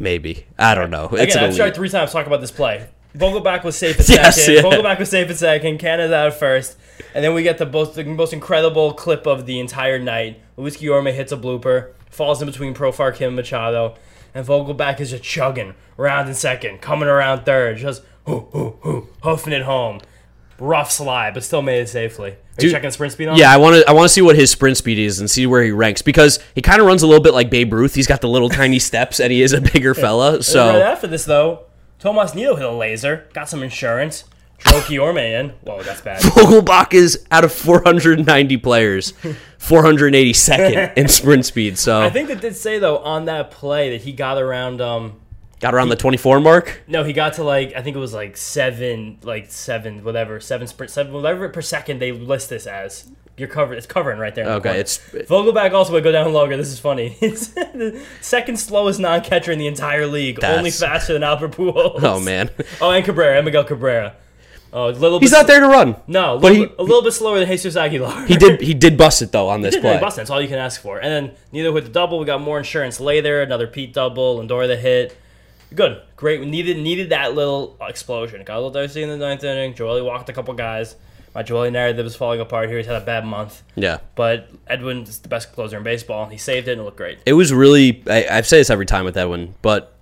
Maybe I don't know. It's Again, I've tried three times talking about this play. Vogelbach was safe at Yes, second. yeah. Vogelbach was safe at second. Canha out first. And then we get the most, the most incredible clip of the entire night. Luis Guillorme hits a blooper, falls in between Profar, Kim, and Machado. And Vogelbach is just chugging around in second, coming around third, just hoo, hoo, hoo, hoofing it home. Rough slide, but still made it safely. Are Dude, you checking sprint speed on? Yeah, I want to. I want to see what his sprint speed is and see where he ranks because he kind of runs a little bit like Babe Ruth. He's got the little tiny steps and he is a bigger fella. right So after this, though, Tomas Nido hit a laser, got some insurance, drove Guillorme in. Whoa, that's bad. Vogelbach is out of 490 players, 482nd in sprint speed. So I think they did say though on that play that he got around. Um, got around the 24 mark. no, he got to like I think it was like seven, like seven, whatever, seven sprint, seven, whatever per second they list this as. You're covered. It's covering right there. the Okay, corner. it's Vogelbach also would go down longer. This is funny. It's the second slowest non-catcher in the entire league. Only faster than Albert Pujols. oh man, Oh, and Cabrera, and Miguel Cabrera. Oh, a little. he's bit not there to run. No, a but little, he bit, a little bit slower than Jesus Aguilar. he did he did bust it though on this did play. bust it. That's all you can ask for. And then Nido with the double, we got more insurance later. Another Pete double, Lindor the hit. Good, great. We needed needed that little explosion. Got a little dicey in the ninth inning. Joely walked a couple guys. My Joely narrative is falling apart here. He's had a bad month, Yeah. but Edwin is the best closer in baseball. He saved it and it looked great. It was really I, I say this every time with Edwin, but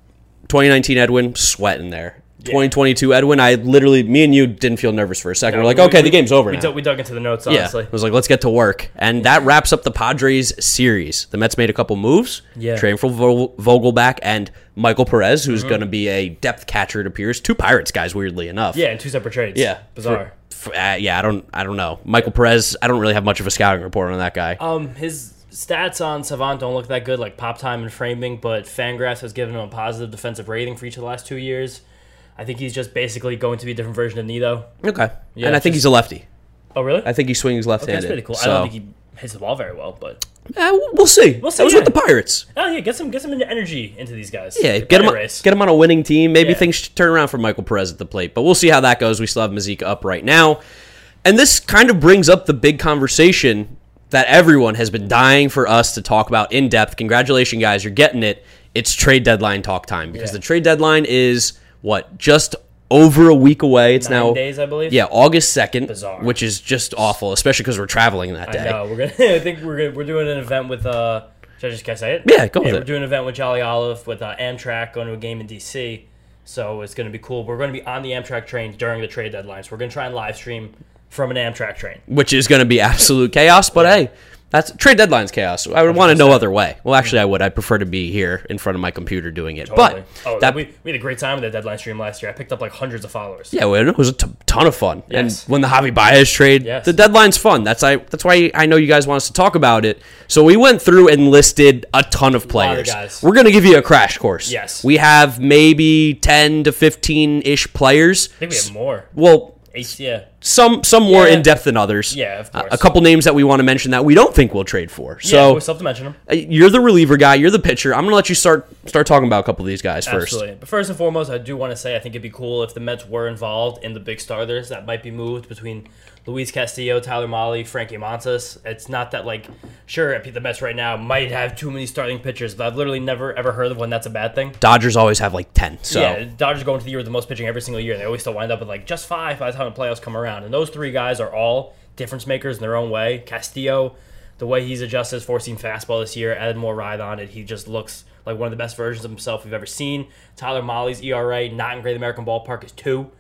2019 Edwin sweating there. 2022 Edwin, I literally me and you didn't feel nervous for a second. We're like, We- okay, we- the game's over We, dug- we dug into the notes yeah, honestly. I was like, let's get to work, and that wraps up the Padres series. The Mets made a couple moves, Yeah. trading for Vogel, Vogelbach and Michael Perez, who's Mm-hmm. going to be a depth catcher. It appears two Pirates guys, weirdly enough. Yeah, in two separate trades. yeah, bizarre. For- for- uh, yeah, I don't, I don't know. Michael Perez, I don't really have much of a scouting report on that guy. Um, his stats on Savant don't look that good, like pop time and framing, but Fangraphs has given him a positive defensive rating for each of the last two years. I think he's just basically going to be a different version of Nido. okay, Yeah, and I think just- he's a lefty. Oh, really? I think he swings okay, left-handed. that's pretty cool. So. I don't think he hits the ball very well, but Eh, we'll- see. We'll see, That was yeah. with the Pirates. oh yeah, get some get some energy into these guys. Yeah, get on, race. get him on a winning team. Maybe Yeah. things should turn around for Michael Perez at the plate, but we'll see how that goes. We still have Mazeika up right now, and this kind of brings up the big conversation that everyone has been dying for us to talk about in depth. Congratulations, guys, you're getting it. It's trade deadline talk time because Yeah. the trade deadline is what just over a week away. It's Nine now days, I believe. yeah, August second, which is just awful, especially because we're traveling that day. I know. We're gonna. I think we're gonna, we're doing an event with. uh Should I just can I say it? Yeah, go with We're it. doing an event with Jolly Olive with uh, Amtrak going to a game in DC. So it's going to be cool. We're going to be on the Amtrak train during the trade deadline. So we're going to try and live stream from an Amtrak train. which is going to be absolute chaos. But hey, that's trade deadline's chaos. I would want to no other way. Well, actually, I would. I prefer to be here in front of my computer doing it. Totally. But oh, that, we, we had a great time with that deadline stream last year. I picked up like hundreds of followers. yeah, well, it was a t- ton of fun. Yes. And when the Javi Baez trade, Yes. the deadline's fun. That's I. That's why I know you guys want us to talk about it. So we went through and listed a ton of lot of players. guys. We're going to give you a crash course. Yes. We have maybe ten to fifteen ish players. I think we have more. Well, Yeah. some some more Yeah. in depth than others. Yeah, of Uh, course. a couple names that we want to mention that we don't think we'll trade for. yeah, So we still have to mention them. Uh, You're the reliever guy. You're the pitcher. I'm gonna let you start start talking about a couple of these guys first. Absolutely. But first and foremost, I do want to say I think it'd be cool if the Mets were involved in the big starters that might be moved between Luis Castillo, Tyler Mahle, Frankie Montas. It's not that like sure the Mets right now might have too many starting pitchers, but I've literally never ever heard of one that's a bad thing. Dodgers always have like ten. So Yeah, Dodgers go into the year with the most pitching every single year. and They always still wind up with like just five by the time the playoffs come around. And those three guys are all difference makers in their own way. Castillo, the way he's adjusted his four seam fastball this year, added more ride on it. He just looks like one of the best versions of himself we've ever seen. Tyler Mahle's ERA, not in Great American Ballpark, is two.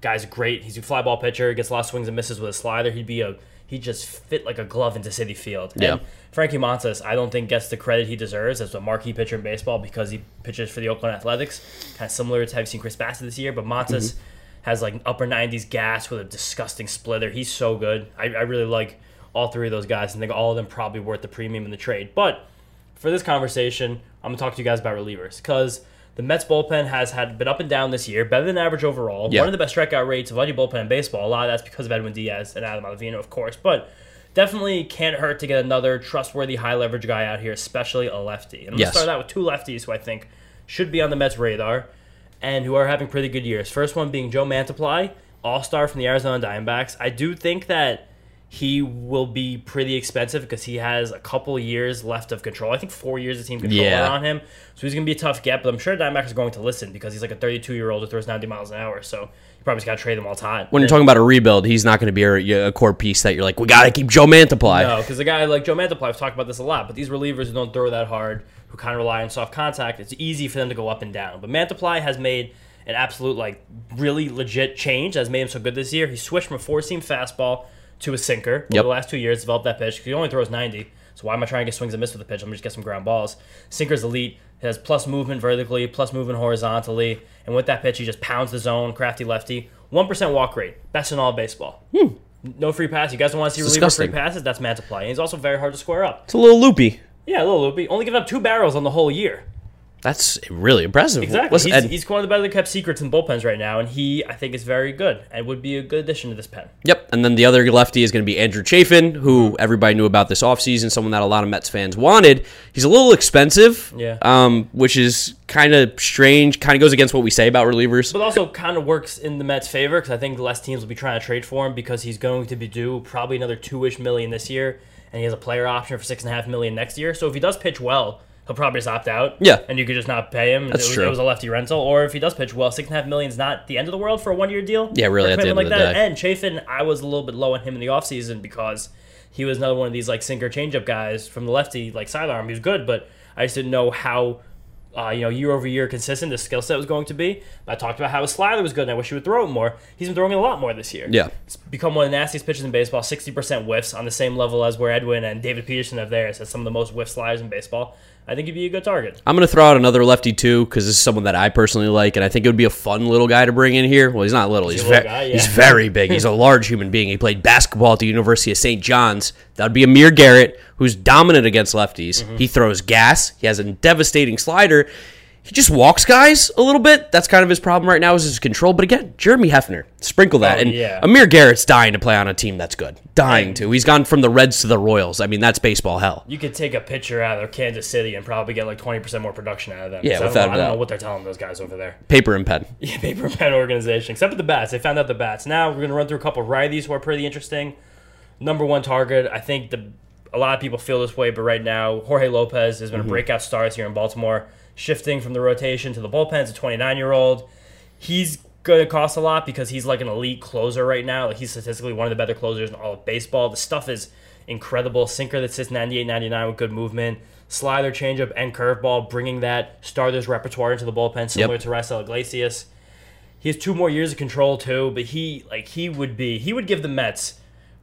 Guy's great. He's a fly ball pitcher. He gets a lot of swings and misses with a slider. He'd be a he just fit like a glove into Citi Field. Yeah. And Frankie Montas, I don't think gets the credit he deserves as a marquee pitcher in baseball because he pitches for the Oakland Athletics. Kind of similar to how you've seen Chris Bassitt this year, but Montas mm-hmm. has like upper 90s gas with a disgusting splitter. He's so good. I, I really like all three of those guys and think all of them probably worth the premium in the trade. But for this conversation, I'm gonna talk to you guys about relievers because the Mets bullpen has had been up and down this year, better than average overall. Yeah. One of the best strikeout rates of any bullpen in baseball. A lot of that's because of Edwin Diaz and Adam Ottavino, of course, but definitely can't hurt to get another trustworthy high leverage guy out here, especially a lefty. And I'm Yes. gonna start out with two lefties who I think should be on the Mets radar and who are having pretty good years. First one being Joe Mantiply, all star from the Arizona Diamondbacks. I do think that he will be pretty expensive because he has a couple years left of control. I think four years of team control Yeah. on him. So he's going to be a tough get, but I'm sure Diamondbacks is going to listen because he's like a 32 year old who throws 90 miles an hour. So you probably just got to trade him all time. When you're talking about a rebuild, he's not going to be a, a core piece that you're like, we got to keep Joe Mantiply. No, because a guy like Joe Mantiply, I've talked about this a lot, but these relievers who don't throw that hard, who kind of rely on soft contact, it's easy for them to go up and down. But Mantiply has made an absolute, like, really legit change that's made him so good this year. He switched from a four seam fastball to a sinker Yep. over the last two years, developed that pitch. He only throws 90, so why am I trying to get swings and miss with the pitch? I'm just get some ground balls. Sinker's elite. He has plus movement vertically, plus movement horizontally, and with that pitch, he just pounds the zone, crafty lefty. 1% walk rate, best in all of baseball. Hmm. No free pass. You guys don't want to see reliever free passes? That's Mantiply. And he's also very hard to square up. It's a little loopy. Yeah, a little loopy. Only giving up two barrels on the whole year. That's really impressive. Exactly. He's, and- he's one of the better kept secrets in bullpens right now, and he, I think, is very good and would be a good addition to this pen. Yep. And then the other lefty is going to be Andrew Chafin, who everybody knew about this offseason, someone that a lot of Mets fans wanted. He's a little expensive, Yeah. um, which is kind of strange, kind of goes against what we say about relievers. But also kind of works in the Mets' favor because I think less teams will be trying to trade for him because he's going to be due probably another two-ish million this year, and he has a player option for six and a half million next year. So if he does pitch well, he'll probably just opt out. Yeah. and you could just not pay him. That's it was, true. It was a lefty rental, or if he does pitch well, six and a half million is not the end of the world for a one-year deal. Yeah, really, at the end of the that. day. And Chafin, I was a little bit low on him in the offseason because he was another one of these like sinker changeup guys from the lefty like sidearm. He was good, but I just didn't know how. Uh, you know, year over year consistent the skill set was going to be. I talked about how his slider was good, and I wish he would throw it more. He's been throwing it a lot more this year. Yeah. It's become one of the nastiest pitchers in baseball, 60% whiffs on the same level as where Edwin and David Peterson have theirs as some of the most whiff sliders in baseball. I think he'd be a good target. I'm going to throw out another lefty too because this is someone that I personally like, and I think it would be a fun little guy to bring in here. Well, he's not little; he's little ve- guy, yeah. he's very big. He's a large human being. He played basketball at the University of St. John's. That would be Amir Garrett, who's dominant against lefties. Mm-hmm. He throws gas. He has a devastating slider. He just walks guys a little bit. That's kind of his problem right now is his control. But again, Jeremy Hefner, sprinkle that. Oh, and yeah. Amir Garrett's dying to play on a team that's good. Dying to. He's gone from the Reds to the Royals. I mean, that's baseball hell. You could take a pitcher out of Kansas City and probably get like 20% more production out of them. Yeah, So I don't without know- don't know what they're telling those guys over there. Paper and pen. Yeah, paper and pen organization, except for the bats. They found out the bats. Now we're gonna run through a couple of righties who are pretty interesting. Number one target, I think the a lot of people feel this way, but right now Jorge Lopez has been a mm-hmm. breakout star here in Baltimore, shifting from the rotation to the bullpen as a 29 year old. He's going to cost a lot because he's like an elite closer right now. Like he's statistically one of the better closers in all of baseball. The stuff is incredible. Sinker that sits 98, 99 with good movement. Slider, changeup, and curveball, bringing that starters repertoire into the bullpen, similar Yep. to Raisel Iglesias. He has two more years of control too, but he like he would be he would give the Mets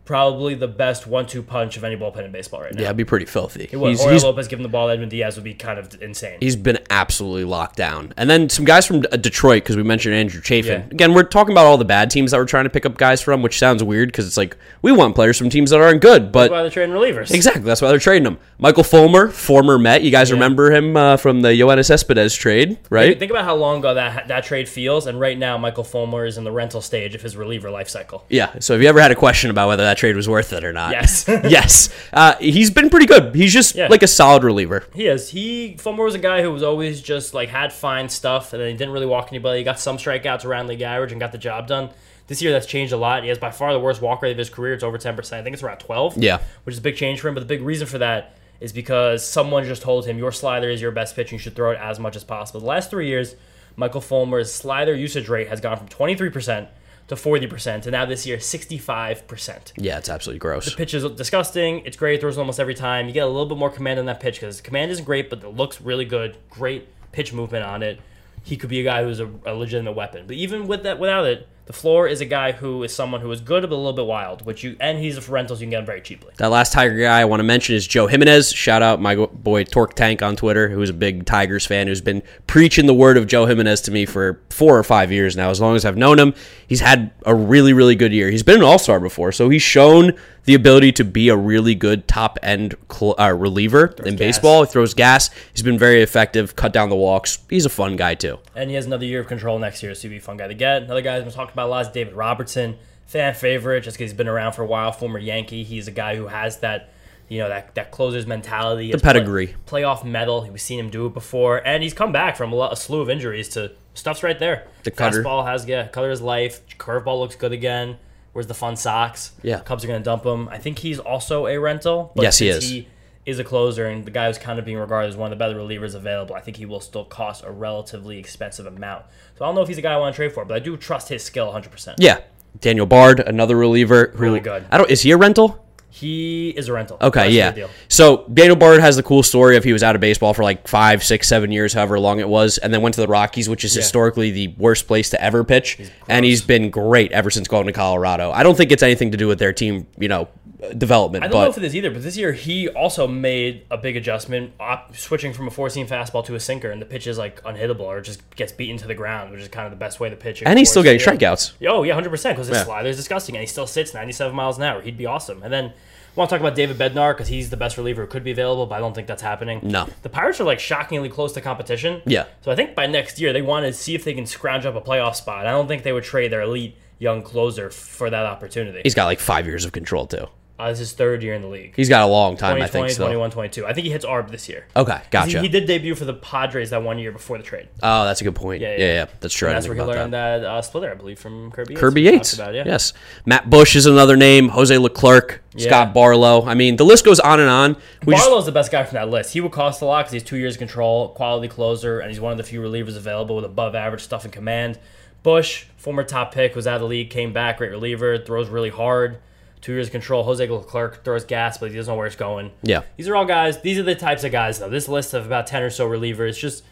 probably the best one-two punch of any bullpen in baseball right now. Yeah, it'd be pretty filthy. Would. He's- Jorge he's- Lopez giving the ball to Edwin Diaz would be kind of insane. He's been absolutely locked down. And then some guys from uh, Detroit, because we mentioned Andrew Chafin. Yeah. Again, we're talking about all the bad teams that we're trying to pick up guys from, which sounds weird because it's like we want players from teams that aren't good. That's But why they're trading relievers. exactly, that's why they're trading them. Michael Fulmer, former Met. You guys remember him uh, from the Yoenis Cespedes trade, right? Think about how long ago that that trade feels, and right now Michael Fulmer is in the rental stage of his reliever life cycle. yeah. So have you ever had a question about whether that trade was worth it or not? Yes. yes. Uh, he's been pretty good. He's just Yeah. like a solid reliever. He is. He Fulmer was a guy who was always just like had fine stuff, and then he didn't really walk anybody. He got some strikeouts around league average and got the job done. This year, that's changed a lot. He has by far the worst walk rate of his career. It's over ten percent. I think it's around twelve. Yeah. which is a big change for him. But the big reason for that is because someone just told him your slider is your best pitch. and You should throw it as much as possible. The last three years, Michael Fulmer's slider usage rate has gone from twenty three percent to 40%, and now this year, 65%. Yeah, it's absolutely gross. The pitch is disgusting. It's great. Throws almost every time. You get a little bit more command on that pitch because command isn't great, but it looks really good. Great pitch movement on it. He could be a guy who's a, a legitimate weapon. But even with that, without it, the floor is a guy who is someone who is good but a little bit wild, which you and he's a rentals you can get him very cheaply. That last Tiger guy I want to mention is Joe Jimenez. Shout out my boy Torque Tank on Twitter, who's a big Tigers fan, who's been preaching the word of Joe Jimenez to me for four or five years now. As long as I've known him, he's had a really, really good year. He's been an All Star before, so he's shown the ability to be a really good top end cl- uh, reliever in gas. baseball. He throws gas. He's been very effective. Cut down the walks. He's a fun guy too. And he has another year of control next year, so he'd be a fun guy to get. Another guy who's been talked about a lot is David Robertson, fan favorite, just because he's been around for a while, former Yankee. He's a guy who has that, you know, that that closer's mentality, the pedigree. playoff medal. We've seen him do it before, and he's come back from a, lot, a slew of injuries. To stuff's right there. The cutter. fastball has yeah, cutter is life. Curveball looks good again. Where's the fun socks? Yeah. Cubs are going to dump him. I think he's also a rental. But Yes, he is. He is a closer, and the guy who's kind of being regarded as one of the better relievers available. I think he will still cost a relatively expensive amount. So I don't know if he's a guy I want to trade for, but I do trust his skill 100%. Yeah, Daniel Bard, another reliever. Who, Really good. I don't. Is he a rental? He is a rental. Okay, That's yeah. So Daniel Bard has the cool story of he was out of baseball for like five, six, seven years, however long it was, and then went to the Rockies, which is historically the worst place to ever pitch. and he's been great ever since going to Colorado. I don't think it's anything to do with their team, you know, development. I don't know but if it is either, but this year he also made a big adjustment, op- switching from a four-seam fastball to a sinker, and the pitch is like unhittable or just gets beaten to the ground, which is kind of the best way to pitch. and he's still getting strikeouts. Oh yeah, hundred percent. Because his Yeah. slider is disgusting, and he still sits ninety-seven miles an hour. He'd be awesome. And then I want to talk about David Bednar because he's the best reliever who could be available, but I don't think that's happening. No. the Pirates are like shockingly close to competition. Yeah. So I think by next year they want to see if they can scrounge up a playoff spot. I don't think they would trade their elite young closer for that opportunity. He's got like five years of control too. Uh, this is his third year in the league. He's got a long time, I 2020, think. Still. 21, 22. I think he hits ARB this year. Okay, gotcha. He, he did debut for the Padres that one year before the trade. oh, that's a good point. Yeah, Yeah, yeah, yeah. that's true. That's where he about that. learned that uh, splitter, I believe, from Kirby Kirby Yates. About, yeah. Yes. Matt Bush is another name. Jose Leclerc, Yeah. Scott Barlow. I mean, the list goes on and on. We just- Barlow's the best guy from that list. He would cost a lot because he's two years of control, quality closer, and he's one of the few relievers available with above average stuff in command. Bush, former top pick, was out of the league, came back, great reliever, throws really hard. Two years of control. Jose Leclerc throws gas, but he doesn't know where it's going. Yeah. These are all guys. These are the types of guys, though. This list of about 10 or so relievers, just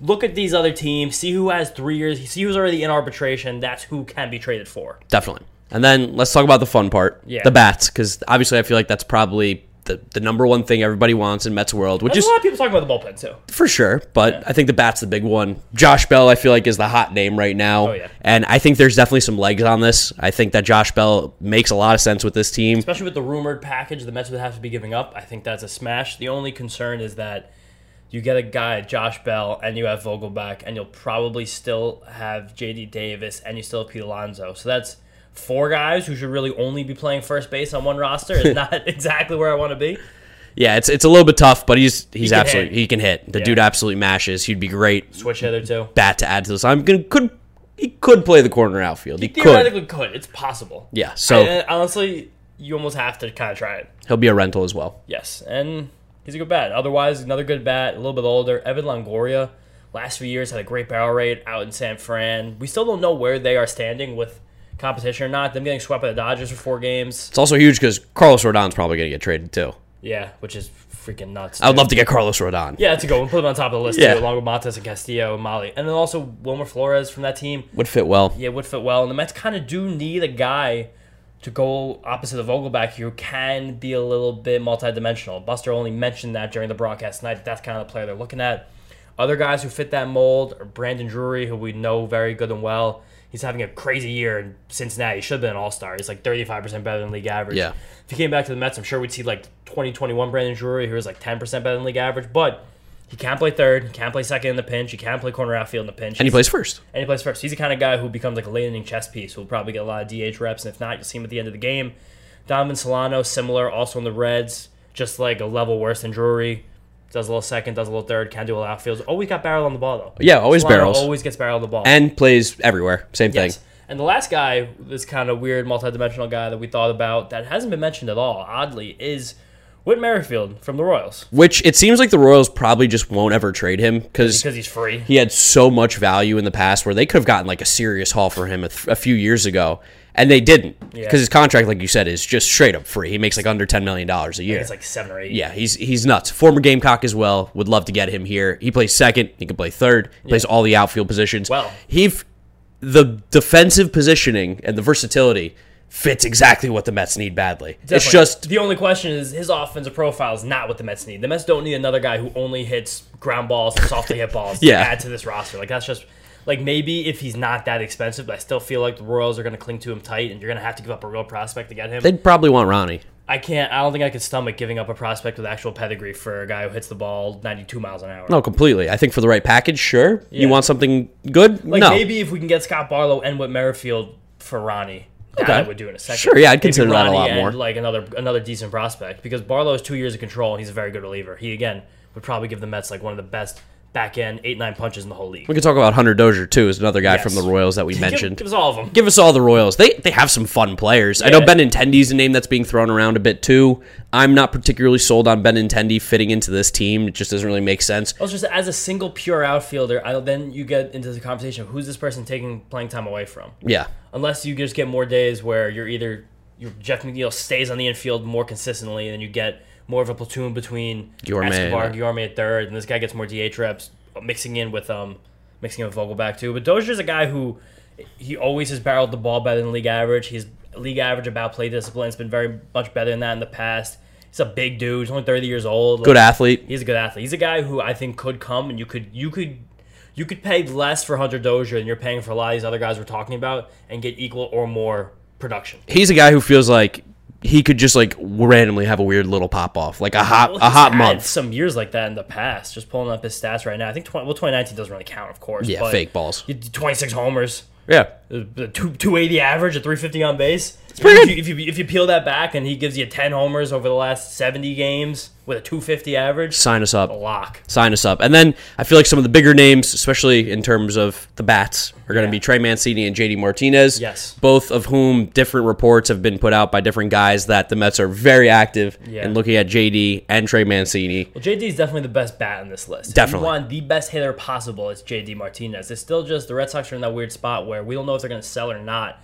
look at these other teams, see who has three years, see who's already in arbitration. That's who can be traded for. Definitely. And then let's talk about the fun part. Yeah. The bats, because obviously I feel like that's probably the, the number one thing everybody wants in Mets world, which There's is a lot of people talking about the bullpen, too. for sure. But I think the bat's the big one. Josh Bell, I feel like, is the hot name right now. Oh, yeah. And I think there's definitely some legs on this. I think that Josh Bell makes a lot of sense with this team. especially with the rumored package the Mets would have to be giving up. I think that's a smash. The only concern is that you get a guy, Josh Bell, and you have Vogelbach, and you'll probably still have JD Davis, and you still have Pete Alonso. So that's four guys who should really only be playing first base on one roster. Is not exactly where I want to be. Yeah, it's it's a little bit tough, but he's he's can absolutely hit. he can hit. The Yeah. dude absolutely mashes. He'd be great Switch hitter too. bat to add to this. I'm gonna could he could play the corner outfield. He could. Theoretically, could. It's possible. Yeah, so And uh, honestly, you almost have to kind of try it. he'll be a rental as well. Yes, and he's a good bat. Otherwise, another good bat, a little bit older. Evan Longoria, last few years had a great barrel rate out in San Fran. We still don't know where they are standing with competition or not. Them getting swept by the Dodgers for four games. It's also huge because Carlos Rodon's probably gonna get traded too. Yeah, which is freaking nuts. I would love to get Carlos Rodon. Yeah, to go and put him on top of the list Yeah. too, along with Montas and Castillo and Mahle, and then also Wilmer Flores from that team. Would fit well. Yeah, would fit well. And the Mets kind of do need a guy to go opposite of Vogelbach who can be a little bit multidimensional. Buster Olney mentioned that during the broadcast tonight. that That's kind of the player they're looking at. Other guys who fit that mold are Brandon Drury, who we know very good and well. He's having a crazy year in Cincinnati. He should have been an all star. He's like 35% better than league average. Yeah. If he came back to the Mets, I'm sure we'd see like 2021 Brandon Drury, who was like 10% better than league average. But he can't play third. He can't play second in the pinch. He can't play corner outfield in the pinch. And he plays first. and he plays first. He's the kind of guy who becomes like a late inning chess piece who'll probably get a lot of DH reps, and if not, you'll see him at the end of the game. Donovan Solano, similar, also in the Reds, just like a level worse than Drury. Does a little second, does a little third, can do a lot little outfield. Always got barrel on the ball though. Yeah, always Solano barrels. Always gets barrel on the ball. And plays everywhere. Same Yes. thing. And the last guy, this kind of weird multidimensional guy that we thought about that hasn't been mentioned at all, oddly, is Whit Merrifield from the Royals Which it seems like the Royals probably just won't ever trade him because because he's free. he had so much value in the past where they could have gotten like a serious haul for him a, th- a few years ago, and they didn't because Yeah. his contract, like you said, is just straight up free. He makes like under ten million dollars a year. It's like seven or eight. yeah, he's he's nuts. Former Gamecock as well. Would love to get him here. He plays second. He can play third. He plays all the outfield positions. Well- he the defensive positioning and the versatility fits exactly what the Mets need badly. It's just the only question is his offensive profile is not what the Mets need. The Mets don't need another guy who only hits ground balls and softly hit balls Yeah. to add to this roster. Like that's just like maybe if he's not that expensive, but I still feel like the Royals are going to cling to him tight, and you're going to have to give up a real prospect to get him. they'd probably want Ronnie. I can't. I don't think I could stomach giving up a prospect with actual pedigree for a guy who hits the ball 92 miles an hour. No, completely. I think for the right package, sure. Yeah. You want something good? Like no. maybe if we can get Scott Barlow and Whit Merrifield for Ronnie, that Okay. I would do in a second. Sure, yeah, I'd consider that a lot more. Like another another decent prospect because Barlow is two years of control and he's a very good reliever. He again would probably give the Mets like one of the best back end eight nine punches in the whole league. we could talk about Hunter Dozier too, is another guy Yes. from the Royals that we Give, mentioned. give us all of them. Give us all the Royals. They they have some fun players. I know Yeah. Benintendi's a name that's being thrown around a bit too. I'm not particularly sold on Benintendi fitting into this team. It just doesn't really make sense. Also, just as a single pure outfielder, I then you get into the conversation of who's this person taking playing time away from. Yeah. unless you just get more days where you're either your Jeff McNeil stays on the infield more consistently, and then you get more of a platoon between Guillorme Escobar, and- Guillorme at third, and this guy gets more DH reps, mixing in with um mixing in with Vogelbach too. But Dozier's a guy who he always has barreled the ball better than league average. He's league average about play discipline. It's been very much better than that in the past. He's a big dude. He's only 30 years old. Good athlete. He's a good athlete. He's a guy who I think could come and you could you could you could pay less for Hunter Dozier than you're paying for a lot of these other guys we're talking about and get equal or more production. He's a guy who feels like he could just like randomly have a weird little pop off, like a hot Well, a hot month. Some years like that in the past. Just pulling up his stats right now. I think 20, well 2019 doesn't really count, of course. Yeah, fake balls. 26 homers. Yeah. Uh, two, 280 average, a 350 on base. Pretty if. You, if, you, if you peel that back and he gives you 10 homers over the last 70 games with a 250 average, Sign us up. a lock. sign us up. And then I feel like some of the bigger names, especially in terms of the bats, are going to Yeah. be Trey Mancini and JD Martinez. Yes. Both of whom different reports have been put out by different guys that the Mets are very active Yeah. in looking at JD and Trey Mancini. Well, JD is definitely the best bat on this list. Definitely. If you want the best hitter possible, it's JD Martinez. It's still just the Red Sox are in that weird spot where we don't know if they're going to sell or not.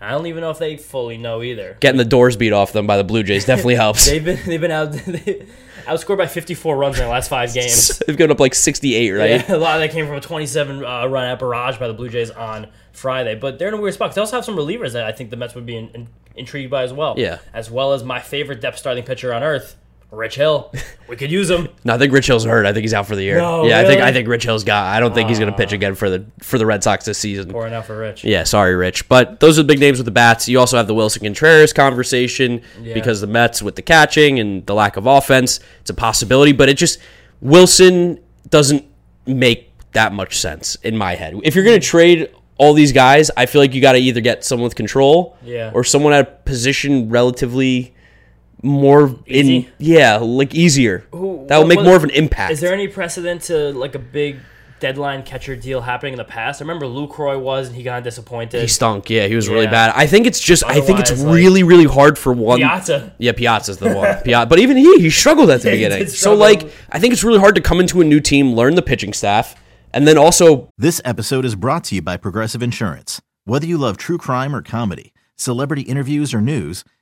I don't even know if they fully know either. Getting the doors beat off them by the Blue Jays definitely helps. They've been they've been out they outscored by 54 runs in their last five games. They've given up like 68, right? Yeah, a lot of that came from a 27 uh, run at barrage by the Blue Jays on Friday. But they're in a weird spot. They also have some relievers that I think the Mets would be in, in, intrigued by as well. Yeah. As well as my favorite depth starting pitcher on earth, Rich Hill. We could use him. No, I think Rich Hill's hurt. I think he's out for the year. No, yeah, I think? I think Rich Hill's got. I don't think he's going to pitch ah. again for the for the Red Sox this season. Poor enough for Rich. Yeah, sorry, Rich. But those are the big names with the bats. You also have the Willson Contreras conversation Yeah. because the Mets with the catching and the lack of offense, it's a possibility. But it just Willson doesn't make that much sense in my head. If you're going to trade all these guys, I feel like you got to either get someone with control, Yeah. or someone at a position relatively more in yeah, like easier. Who- that will what- make what- more of an impact. Is there any precedent to like a big deadline catcher deal happening in the past? I remember Lucroy was and he got disappointed. he stunk. Yeah, he was really Yeah. bad. I think it's just. I think it's Otherwise, like- really, really hard for one. Piazza. Yeah, Piazza's the one. Piazza, but even he, he struggled at the he beginning. did So struggle. like, I think it's really hard to come into a new team, learn the pitching staff, and then also This episode is brought to you by Progressive Insurance. Whether you love true crime or comedy, celebrity interviews or news,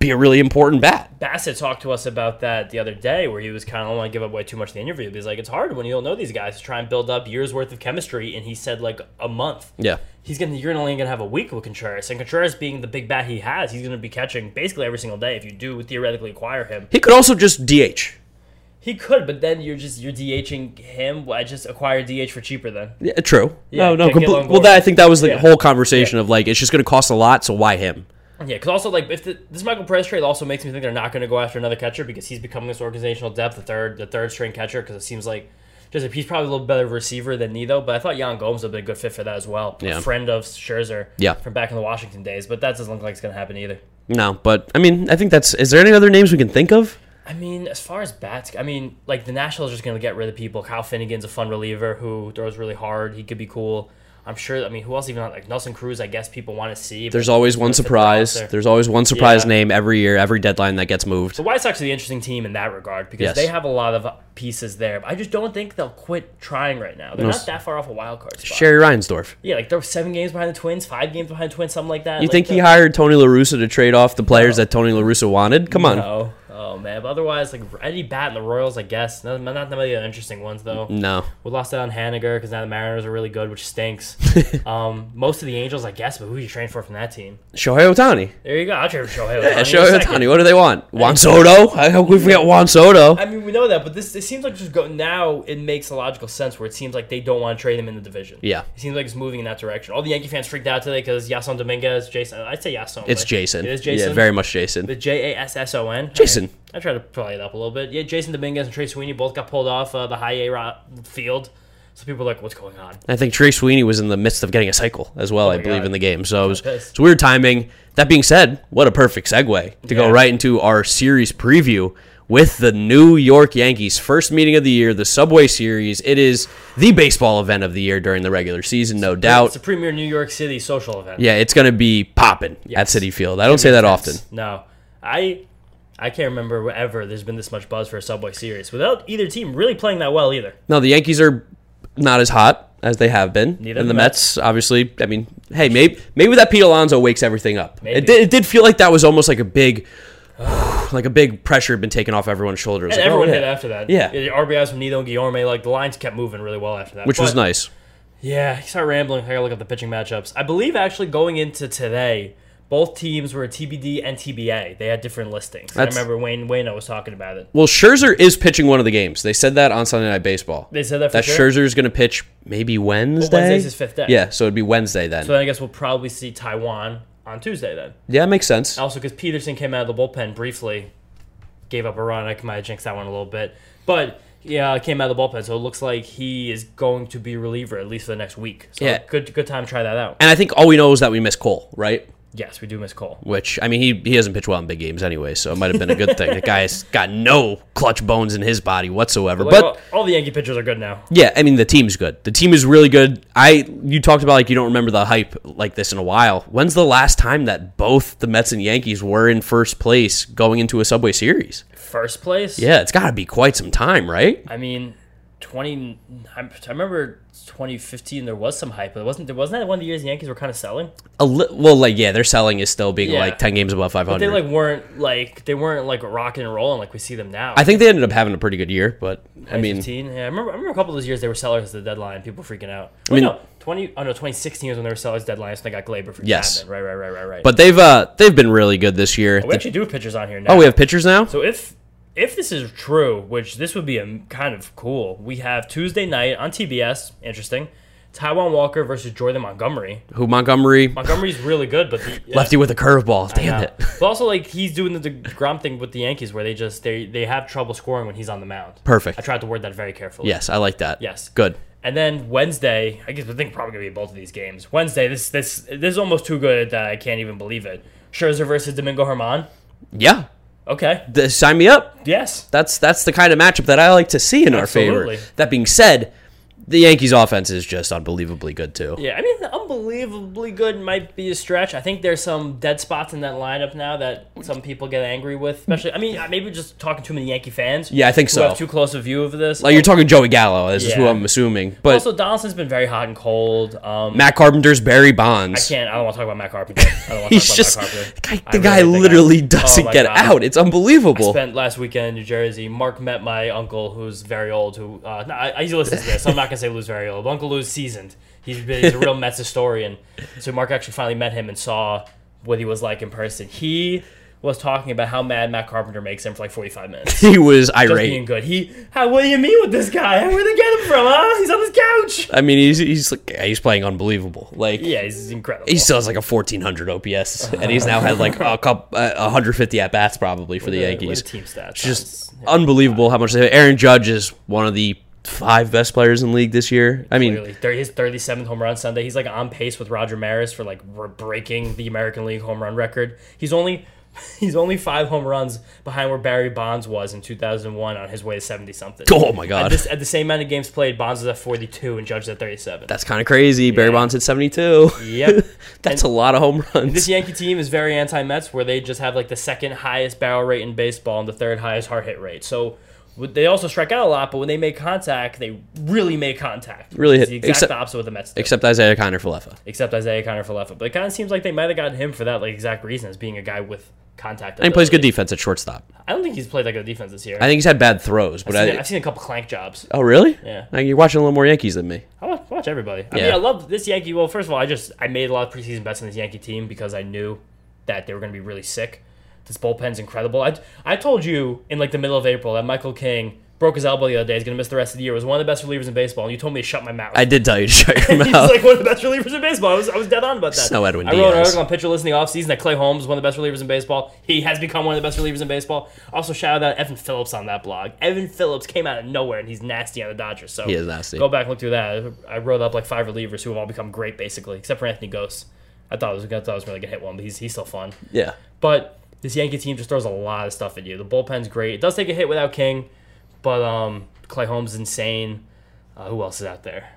Be a really important bat. Bassitt talked to us about that the other day, where he was kind of don't want to give away too much in the interview. He's like it's hard when you don't know these guys to try and build up years worth of chemistry, and he said like a month. Yeah. He's gonna you're only gonna have a week with Contreras, and Contreras being the big bat he has, he's gonna be catching basically every single day if you do theoretically acquire him. He could also just DH. He could, but then you're just you're DHing him. Why just acquire DH for cheaper then? Yeah, true. Yeah, no, no. get- get Compl- well, that I think that was the Yeah. whole conversation of like it's just going to cost a lot, so why him? Yeah, because also like if the, this Michael Perez trade also makes me think they're not going to go after another catcher because he's becoming this organizational depth, the third the third string catcher. Because it seems like Just he's probably a little better receiver than Nido, but I thought Yan Gomes would be a good fit for that as well. Yeah. A friend of Scherzer. Yeah. From back in the Washington days, but that doesn't look like it's gonna happen either. No, but I mean, I think that's. Is there any other names we can think of? I mean, as far as bats, I mean, like the Nationals are just gonna get rid of people. Kyle Finnegan's a fun reliever who throws really hard. He could be cool. I'm sure. I mean, who else even like Nelson Cruz? I guess people want to see. There's always one gonna fit the surprise. roster. There's always one surprise Yeah. name every year, every deadline that gets moved. The White Sox are the interesting team in that regard because Yes. they have a lot of pieces there. But I just don't think they'll quit trying right now. They're No, not that far off a wild card spot. Jerry Reinsdorf. Yeah, like they're seven games behind the Twins, five games behind the Twins, something like that. You Like, think he hired Tony La Russa to trade off the players that Tony La Russa wanted? Come on. No. Oh man, but otherwise, like Eddie Bat and the Royals, I guess. Not, not that many interesting ones though. No. We lost out on Haniger because now the Mariners are really good, which stinks. um, most of the Angels, I guess, but who you train for from that team? Shohei Ohtani. There you go. I'll trade for Shohei. Yeah, Ohtani Shohei. Ohtani. What do they want? Juan Soto? How can we forget Juan Soto? I mean, we know that, but this it seems like just go now. It makes a logical sense where it seems like they don't want to trade him in the division. Yeah. it seems like it's moving in that direction. All the Yankee fans freaked out today because Yason Dominguez, Jason. I'd say Yason. It's Jason. It is Jason. Yeah, very much Jason. The J A S S O N. Jason. I tried to play it up a little bit. Yeah, Jason Dominguez and Trey Sweeney both got pulled off uh, the high A ro- field. So people are like, what's going on? I think Trey Sweeney was in the midst of getting a cycle as well, I Oh my believe, God. in the game. So it was, it's weird timing. That being said, what a perfect segue to go right into our series preview with the New York Yankees. First meeting of the year, the Subway Series. It is the baseball event of the year during the regular season, no It's doubt. It's a premier New York City social event. Yeah, it's going to be popping at Yes. Citi Field. I don't say that often. No, I I can't remember ever there's been this much buzz for a Subway Series without either team really playing that well either. No, the Yankees are not as hot as they have been. Neither and the the Mets, obviously, I mean, hey, maybe maybe that Pete Alonso wakes everything up. It did, it did feel like that was almost like a big, like a big pressure had been taken off everyone's shoulders. And Like, oh, everyone oh, hit after that. Yeah. The RBIs from Nido and Guillorme, like the lines kept moving really well after that. which was nice. Yeah, he started rambling. I gotta look up the pitching matchups. I believe actually going into today, both teams were TBD and TBA. They had different listings. I remember Wayne Wayno was talking about it. Well, Scherzer is pitching one of the games. They said that on Sunday Night Baseball. They said that for that sure. Scherzer's going to pitch maybe Wednesday. Wednesday's his fifth day. Yeah, so it'd be Wednesday then. So then I guess we'll probably see Taijuan on Tuesday then. yeah, it makes sense. Also, because Peterson came out of the bullpen briefly, gave up a run. I might have jinxed that one a little bit, but yeah, came out of the bullpen, so it looks like he is going to be reliever at least for the next week. So Yeah. good, good time to try that out. And I think all we know is that we miss Cole, right? Yes, we do miss Cole. Which I mean, he he doesn't pitched well in big games anyway, so it might have been a good thing. The guy's got no clutch bones in his body whatsoever. Like, But all, all the Yankee pitchers are good now. Yeah, I mean the team's good. The team is really good. I you talked about like you don't remember the hype like this in a while. When's the last time that both the Mets and Yankees were in first place going into a Subway Series? First place. Yeah, it's got to be quite some time, right? I mean, twenty. I, remember 2015. There was some hype, but it wasn't. There wasn't that one of the years the Yankees were kind of selling. A li- well, like yeah, their selling is still being Yeah. like ten games above five But they like weren't like they weren't like rocking and rolling like we see them now. I think they ended up having a pretty good year, but I mean, yeah, I remember. I remember a couple of those years they were sellers at the deadline. People freaking out. I I mean- no, 20. Oh no, 2016 was when they were sellers deadline. So they got Gleyber for Yes. Chapman. Right, right, right, right, right. but they've uh they've been really good this year. we actually do have pitchers on here now. oh, we have pitchers now. So if if this is true, which this would be a kind of cool, we have Tuesday night on TBS. Interesting. Taijuan Walker versus Jordan Montgomery. Who Montgomery Montgomery's really good, but the, lefty with a curveball. Damn it. But also, like he's doing the Degrom thing with the Yankees, where they just they they have trouble scoring when he's on the mound. Perfect. I tried to word that very carefully. Yes, I like that. Yes. Good. And then Wednesday, I guess I think probably gonna be both of these games. Wednesday, this this this is almost too good that I can't even believe it. Scherzer versus Domingo Germán. Yeah. Okay. Th- sign me up. Yes. That's that's the kind of matchup that I like to see in our Absolutely. favor. That being said, the Yankees offense is just unbelievably good too. Yeah, I mean, unbelievably good might be a stretch. I think there's some dead spots in that lineup now that some people get angry with. Especially, I mean, maybe just talking too many Yankee fans. Yeah, I think who so. Have too close a view of this. Like you're talking Joey Gallo, this is who I'm assuming. But also, Donaldson's been very hot and cold. Um, Matt Carpenter's Barry Bonds. I can't. I don't want to talk about Matt Carpenter. I don't want to He's talk just about Matt the Carpenter. guy, I the guy really think literally I- doesn't oh get God. out. It's unbelievable. spent last weekend in New Jersey. Mark met my uncle, who's very old. Who uh, no, I, he listens to this. I'm not gonna say Lou's very old. Uncle Lou's seasoned. He's, he's a real Mets historian. So Mark actually finally met him and saw what he was like in person. He was talking about how mad Matt Carpenter makes him for like 45 minutes. he was irate. Just being good. He, how, what do you mean with this guy? Where'd they get him from? Huh? He's on his couch. I mean, he's he's like he's playing unbelievable. Like Yeah, he's incredible. he still has like a 1400 OPS, and he's now had like a couple, uh, 150 at bats probably for the a- Yankees. team stats. Just unbelievable how much they. Aaron Judge is one of the five best players in the league this year. I mean, Clearly, his 37th home run Sunday. He's like on pace with Roger Maris for like breaking the American League home run record. He's only he's only five home runs behind where Barry Bonds was in 2001 on his way to 70 something. Oh my God. At, this, at the same amount of games played, Bonds was at 42 and Judge at 37. that's kind of crazy. Barry Bonds at 72. Yep. That's a lot of home runs. This Yankee team is very anti-Mets, where they just have like the second highest barrel rate in baseball and the third highest hard hit rate. So they also strike out a lot, but when they make contact, they really make contact. Really hit- the exact except- opposite of the Mets do. Except Isiah Kiner-Falefa. except Isiah Kiner-Falefa. But it kind of seems like they might have gotten him for that like exact reason as being a guy with contact. And he plays good defense at shortstop. I don't think he's played that good defense this year. I think he's had bad throws, but I've, seen, I. I've seen a couple clank jobs. Oh, really? Yeah. Like, you're watching a little more Yankees than me. I watch, watch everybody. I Yeah. mean, I love this Yankee. Well, first of all, I just I made a lot of preseason bets on this Yankee team because I knew that they were going to be really sick. This bullpen's incredible. I, I told you in like the middle of April that Michael King broke his elbow the other day. He's going to miss the rest of the year. Was one of the best relievers in baseball, and you told me to shut my mouth. I did tell you to shut your mouth. He's like one of the best relievers in baseball. I was, I was dead on about that. Snow Edwin I wrote an article on Pitcher List in the offseason that Clay Holmes is one of the best relievers in baseball. He has become one of the best relievers in baseball. Also, shout out to Evan Phillips on that blog. Evan Phillips came out of nowhere and he's nasty on the Dodgers. So He is nasty. Go back and look through that. I wrote up like five relievers who have all become great, basically, except for Anthony Gose. I thought it was, I thought it was really gonna hit one, but he's he's still fun. yeah. But this Yankee team just throws a lot of stuff at you. The bullpen's great. It does take a hit without King, but um, Clay Holmes is insane. Uh, who else is out there?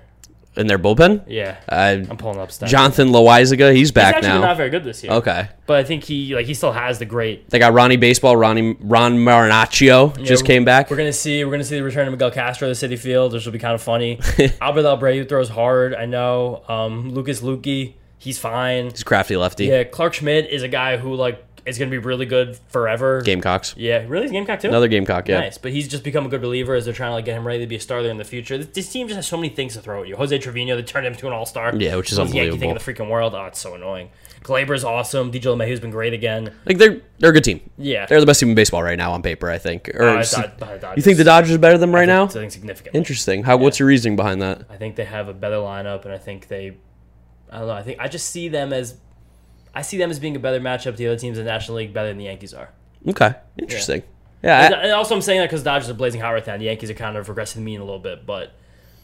In their bullpen? Yeah, Uh, I'm pulling up stats. Jonathan Loáisiga, he's He's back actually now. not very good this year. okay. but I think he like he still has the great. They got Ronnie Baseball, Ronnie Ron Marinaccio just Yeah, came back. We're gonna see we're gonna see the return of Miguel Castro to the Citi Field, which will be kind of funny. Albert Abreu throws hard. I know. Um, Lucas Luetge, he's fine. He's crafty lefty. Yeah, Clarke Schmidt is a guy who like is gonna be really good forever. Gamecocks. Yeah, really, he's Gamecock too. Another Gamecock, yeah. Nice, but he's just become a good reliever as they're trying to like get him ready to be a star there in the future. This, this team just has so many things to throw at you. Jose Trevino, they turned him into an all star. Yeah, which is Yankee thing in unbelievable. the freaking world. Oh, it's so annoying. Gleyber's awesome. DJ LeMahieu's been great again. Like they're they're a good team. Yeah. They're the best team in baseball right now on paper, I think. Or Uh, I s- thought- I you think the Dodgers are better than them right now? I think significantly. Interesting. How? What's your reasoning behind that? I think they have a better lineup, and I think they, I don't know. I think I just see them as, I see them as being a better matchup to the other teams in the National League better than the Yankees are. Okay, interesting. Yeah, And, I- and also, I'm saying that because Dodgers are blazing hot right now. The Yankees are kind of regressing the mean a little bit, but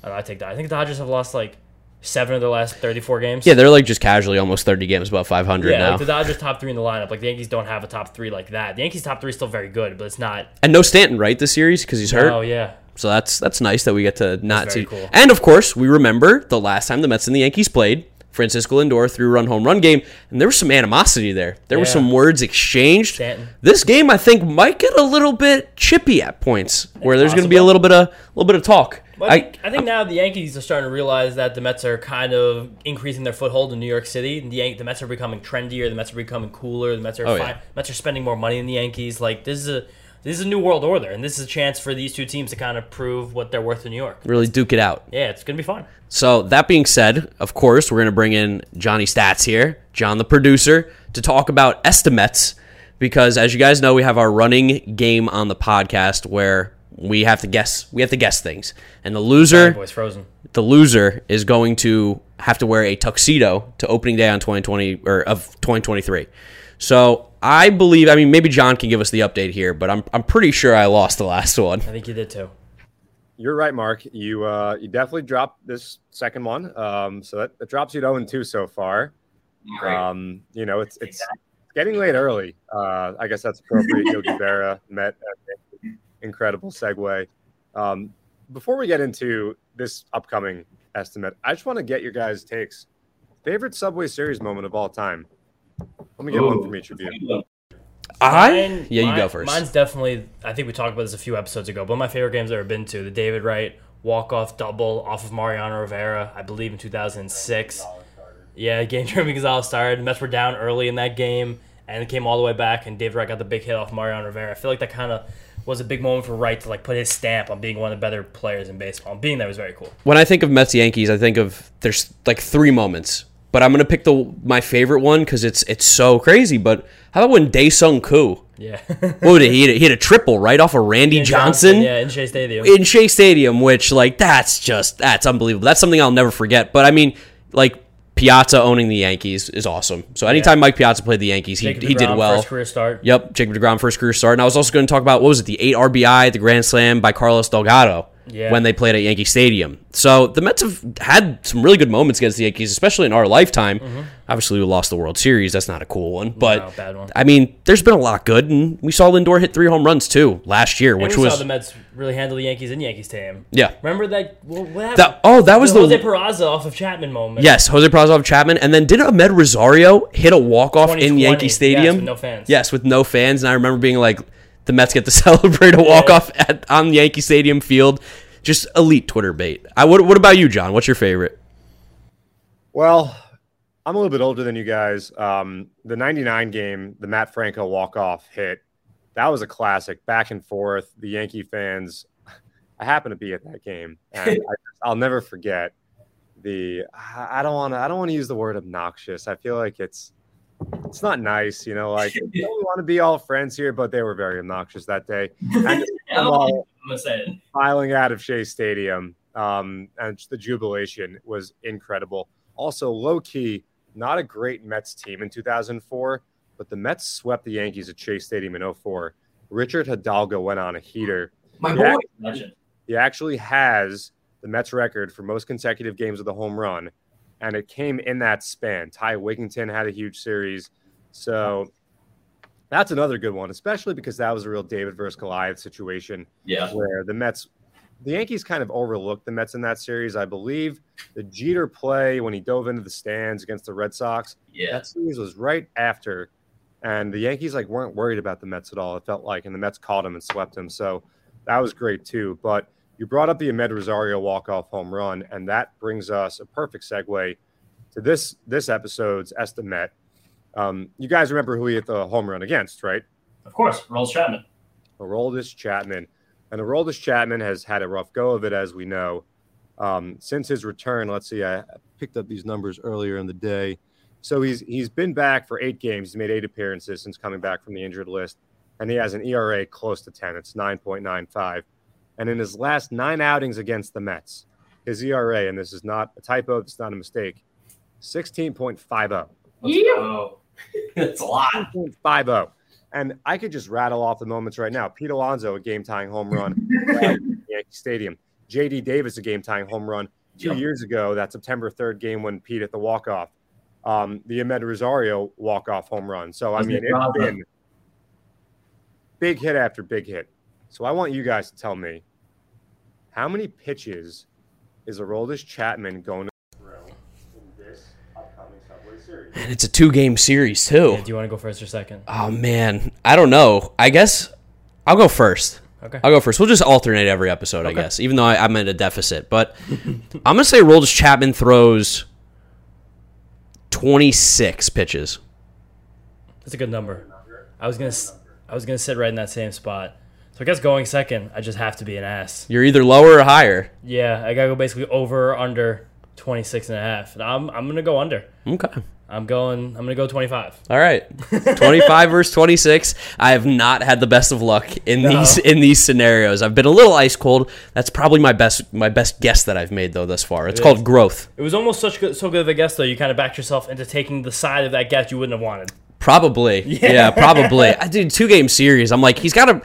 I, don't know, I take that. I think the Dodgers have lost like seven of their last 34 games. yeah, they're like just casually almost thirty games above five hundred Yeah, now, like the Dodgers top three in the lineup. Like the Yankees don't have a top three like that. The Yankees top three is still very good, but it's not. and no Stanton, right? This series because he's hurt. Oh yeah, So that's that's nice that we get to not see. cool. And of course, we remember the last time the Mets and the Yankees played. Francisco Lindor three run home run game, and there was some animosity there. There were some words exchanged. Stanton. This game, I think, might get a little bit chippy at points, where there's going to be a little bit of a little bit of talk. Well, I, think, I think now the Yankees are starting to realize that the Mets are kind of increasing their foothold in New York City. The, Yan- the Mets are becoming trendier. The Mets are becoming cooler. The Mets are Oh, fi- yeah. Mets are spending more money than the Yankees. Like this is a this is a new world order, and this is a chance for these two teams to kind of prove what they're worth in New York. really duke it out. Yeah, it's gonna be fun. So that being said, of course, we're going to bring in Johnny Stats here, John the producer, to talk about estimates because as you guys know, we have our running game on the podcast where we have to guess we have to guess things. And the loser, Boys frozen. the loser is going to have to wear a tuxedo to opening day on 2020 or of 2023. So, I believe I mean maybe John can give us the update here, but I'm I'm pretty sure I lost the last one. I think you did too. You're right, Mark. You uh, you definitely dropped this second one. Um, so that, that drops you to 0 2 so far. Um, you know, it's it's getting late early. Uh, I guess that's appropriate. Yogi Berra met incredible segue. Um, before we get into this upcoming estimate, I just want to get your guys' takes. Favorite Subway Series moment of all time. Let me get one from each of you. I Mine- Yeah, you mine- go first. Mine's definitely. I think we talked about this a few episodes ago. But one of my favorite games I've ever been to, the David Wright walk off double off of Mariano Rivera, I believe in 2006. Yeah, game Jeremy Gonzalez started. The Mets were down early in that game, and it came all the way back. And David Wright got the big hit off Mariano Rivera. I feel like that kind of was a big moment for Wright to like put his stamp on being one of the better players in baseball. And being there was very cool. when I think of Mets Yankees, I think of there's like three moments, but I'm gonna pick the my favorite one because it's it's so crazy. But how about when Daesung Koo? Yeah, What would? He hit, a, he hit a triple right off of Randy Johnson, Yeah, in Shea Stadium. in Shea Stadium, which like that's just that's unbelievable. That's something I'll never forget. But I mean, like Piazza owning the Yankees is awesome. So anytime Mike Piazza played the Yankees, he, Jacob he did well. First career start. Yep, Jacob Degrom first career start, and I was also going to talk about what was it, the eight RBI, the grand slam by Carlos Delgado Yeah. when they played at Yankee Stadium. So the Mets have had some really good moments against the Yankees, especially in our lifetime. Obviously, we lost the World Series. That's not a cool one, but Mm-hmm. bad one. I mean, there's been a lot good, and we saw Lindor hit three home runs too last year, And which we was saw the Mets really handle the Yankees in Yankee Stadium. yeah. Remember that? What what happened? That, oh, that was the the, Jose Peraza off of Chapman moment. yes, Jose Peraza off Chapman, and then did Amed Rosario hit a walk off in 2020, Yankee yes, Stadium? with no fans. Yes, with no fans, and I remember being like, the Mets get to celebrate a walk off at on Yankee Stadium field. Just elite Twitter bait. I what, what about you, John? What's your favorite? Well, I'm a little bit older than you guys. Um, the 99 game, the Matt Franco walk-off hit, that was a classic, back and forth. The Yankee fans, I happened to be at that game, and I, I'll never forget the. I I don't want to. I don't want to use the word obnoxious. I feel like it's it's not nice, you know. Like we want to be all friends here, but they were very obnoxious that day. And I'm while gonna say it. filing out of Shea Stadium, um, and the jubilation was incredible. Also, low key, not a great Mets team in 2004, but the Mets swept the Yankees at Shea Stadium in 04. Richard Hidalgo went on a heater. My Yeah. boy, legend. He actually has the Mets record for most consecutive games with a home run, and it came in that span. Ty Wigginton had a huge series, so that's another good one, especially because that was a real David versus Goliath situation Yeah. where the Mets, the Yankees kind of overlooked the Mets in that series. I believe the Jeter play when he dove into the stands against the Red Sox, Yeah. that series was right after, and the Yankees like weren't worried about the Mets at all. It felt like, and the Mets caught him and swept him. So that was great too. But you brought up the Amed Rosario walk-off home run, and that brings us a perfect segue to this this episode's estimate. Um, you guys remember who he hit the home run against, right? Of course, Rolls Chapman. Aroldis Chapman. And Aroldis Chapman has had a rough go of it, as we know. Um, since his return, let's see, I picked up these numbers earlier in the day. So he's he's been back for eight games. He's made eight appearances since coming back from the injured list, and he has an ERA close to ten. It's nine point nine five. And in his last nine outings against the Mets, his ERA, and this is not a typo, it's not a mistake, sixteen point five zero. Yeah. That's a lot. 50. oh. And I could just rattle off the moments right now. Pete Alonso, a game tying home run at Yankee Stadium. JD Davis, a game tying home run two Yep. years ago. That September 3rd game when Pete hit the walk off. Um, the Amed Rosario walk off home run. So, I mean, it it's Bravo? been big hit after big hit. So, I want you guys to tell me how many pitches is Aroldis Chapman going to throw in this upcoming Subway Series? And it's a two game series too. Do you want to go first or second? Oh man, I don't know. I guess I'll go first. Okay. I'll go first. We'll just alternate every episode, I guess, even though I, I'm at a deficit. But I'm gonna say Roldis Chapman throws 26 pitches. That's a good number. I was gonna, s- I was gonna sit right in that same spot. So I guess going second, I just have to be an ass. You're either lower or higher. Yeah, I gotta go basically over or under 26 and a half. And I'm, I'm gonna go under. Okay. I'm going, I'm gonna go 25. All right. 25 versus 26. I have not had the best of luck in these in these scenarios. I've been a little ice cold. That's probably my best my best guess that I've made though thus far. It's called growth. It was almost such good, so good of a guess though. You kind of backed yourself into taking the side of that guess you wouldn't have wanted. Probably. Yeah, probably. I did two game series. I'm like, he's got to.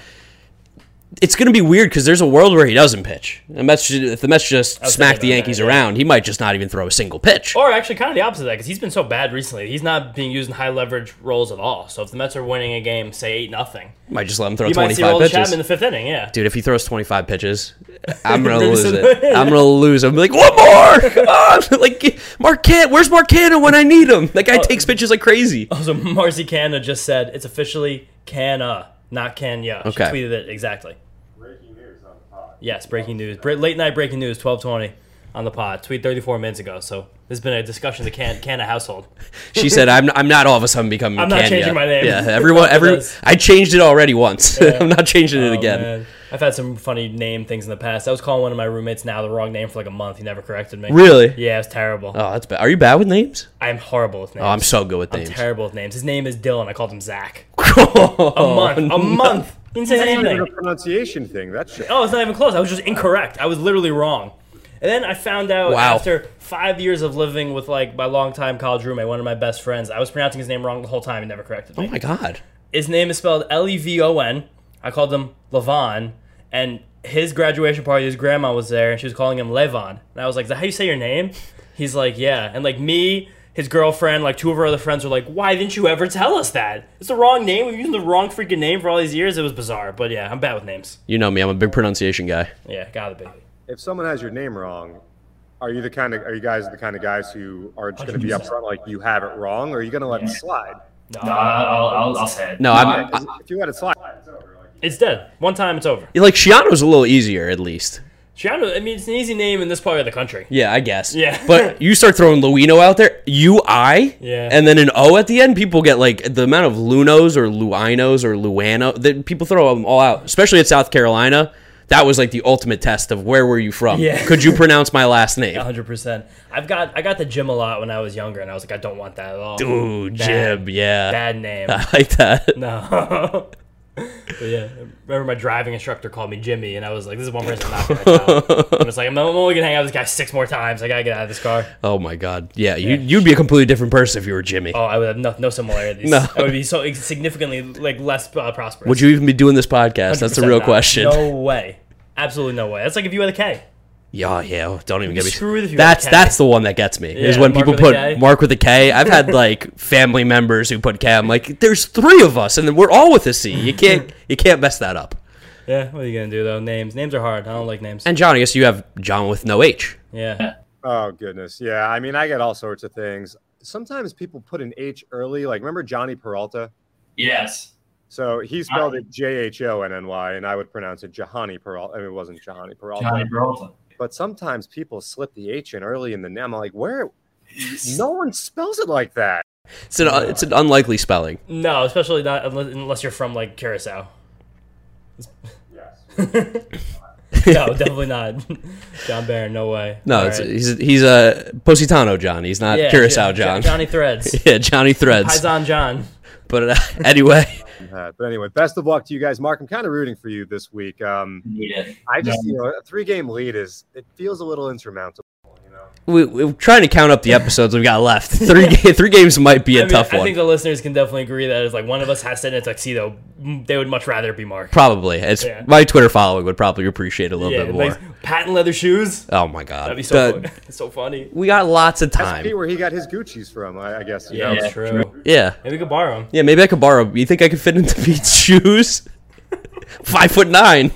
It's going to be weird because there's a world where he doesn't pitch. The Mets, ju- if the Mets just smack the Yankees that, yeah. around, he might just not even throw a single pitch. Or actually, kind of the opposite of that because he's been so bad recently. He's not being used in high leverage roles at all. So if the Mets are winning a game, say eight nothing, might just let him throw see 25 pitches. Chapman in the fifth inning. Yeah. Dude, if he throws 25 pitches, I'm going to lose it. I'm going to lose. I'm like, one more! Come on! Ah, like, Marquette, where's Marcano when I need him? That Oh. guy takes pitches like crazy. Oh, also, Mark Canha just said it's officially Canna, not Kenya. She Okay. tweeted it exactly. Breaking news on the pod. Yes, breaking news. Late night breaking news, 1220 on the pod. Tweet 34 minutes ago. So there's been a discussion in the Can- Canna household. She said, "I'm I'm not all of a sudden becoming I'm not Kenya." changing my name. Yeah, everyone, every I changed it already once. I'm not changing it Oh, again. man. I've had some funny name things in the past. I was calling one of my roommates now the wrong name for like a month. He never corrected me. Really? Yeah, it's terrible. Oh, that's bad. Are you bad with names? I'm horrible with names. Oh, I'm so good with names. I'm terrible with names. His name is Dylan. I called him Zach. a A month. A month. He didn't say It's anything. a pronunciation thing. That's shit. Oh, it's not even close. I was just incorrect. I was literally wrong. And then I found out Wow. after five years of living with like my longtime college roommate, one of my best friends, I was pronouncing his name wrong the whole time. He never corrected me. Oh my god. His name is spelled L E V O N. I called him Levon, and his graduation party, his grandma was there, and she was calling him Levon. And I was like, "Is that how you say your name?" He's like, "Yeah." And like me, his girlfriend, like two of her other friends were like, "Why didn't you ever tell us that? It's the wrong name. We've used the wrong freaking name for all these years. It was bizarre." But yeah, I'm bad with names. You know me, I'm a big pronunciation guy. Yeah, gotta be. If someone has your name wrong, are you the kind of are you guys the kind of guys who are just going to be upfront like you have it wrong, or are you going to let it slide? No, No, I'll, I'll, I'll say it. No, I'm, 'Cause if you let it slide, it's over. Like, it's dead. One time, it's over. I, like Shiano's a little easier at least. Shiano, I mean, it's an easy name in this part of the country. Yeah, I guess. Yeah. but you start throwing Luino out there, U I, Yeah. and then an O at the end. People get like the amount of Lunos or Luinos or Luano that people throw them all out, especially at South Carolina. That was like the ultimate test of where were you from? Yeah. Could you pronounce my last name? 100%. I've got I got the gym a lot when I was younger, and I was like, I don't want that at all. Bad- Jib, yeah. Bad name. I like that. No. But yeah, I remember my driving instructor called me Jimmy, and I was like, "This is one person I'm not gonna tell." and it's like, I'm only gonna hang out with this guy six more times. I gotta get out of this car. Oh my god. Yeah, you you'd be a completely different person if you were Jimmy. Oh, I would have no, no similarities. No. I would be so significantly like less uh, prosperous. Would you even be doing this podcast? That's the real not. question. No way. Absolutely no way. That's like if you had a K. Yeah, yeah. Don't even get me. Screw it if you That's got a K. that's the one that gets me. is Yeah, when Mark people with a put K. Mark with a K. I've had like family members who put K. I'm like, there's three of us, and then we're all with a C. You can't you can't mess that up. Yeah. What are you gonna do though? Names. Names are hard. I don't like names. And John, I guess you have John with no H. yeah. oh goodness, yeah. I mean, I get all sorts of things. Sometimes people put an H early. Like, remember Jhonny Peralta? Yes. So he spelled it J H O N N Y, and I would pronounce it Jahani Peralta. I mean, it wasn't Jahani Peralta. Jhonny Peralta. But sometimes people slip the H in early in the name. I'm like, where? No one spells it like that. It's an it's an unlikely spelling. No, especially not unless, unless you're from like Curacao. Yes. no, definitely not. John Barron, no way. No, it's, right. he's he's a Positano John. He's not Yeah, Curacao John. Johnny Threads. yeah, Johnny Threads. Paisan John. But uh, anyway, Uh, but anyway, best of luck to you guys. Mark, I'm kind of rooting for you this week. Um, it. I just, you know, a three game lead is, it feels a little insurmountable? We, we're trying to count up the episodes we've got left. Three ga- three games might be a I, mean, tough one. I think the listeners can definitely agree that if like one of us has to sit in a tuxedo, they would much rather be Mark. Probably. It's Yeah. my Twitter following would probably appreciate it a little Yeah, bit more. like patent leather shoes. oh my god. That'd be so The- fu- so funny. we got lots of That's time. Pete where he got his Gucci's from, I, I guess. Yeah, know? it's true. Yeah. Maybe we could borrow them. Yeah, maybe I could borrow. You think I could fit into Pete's shoes? Five foot nine.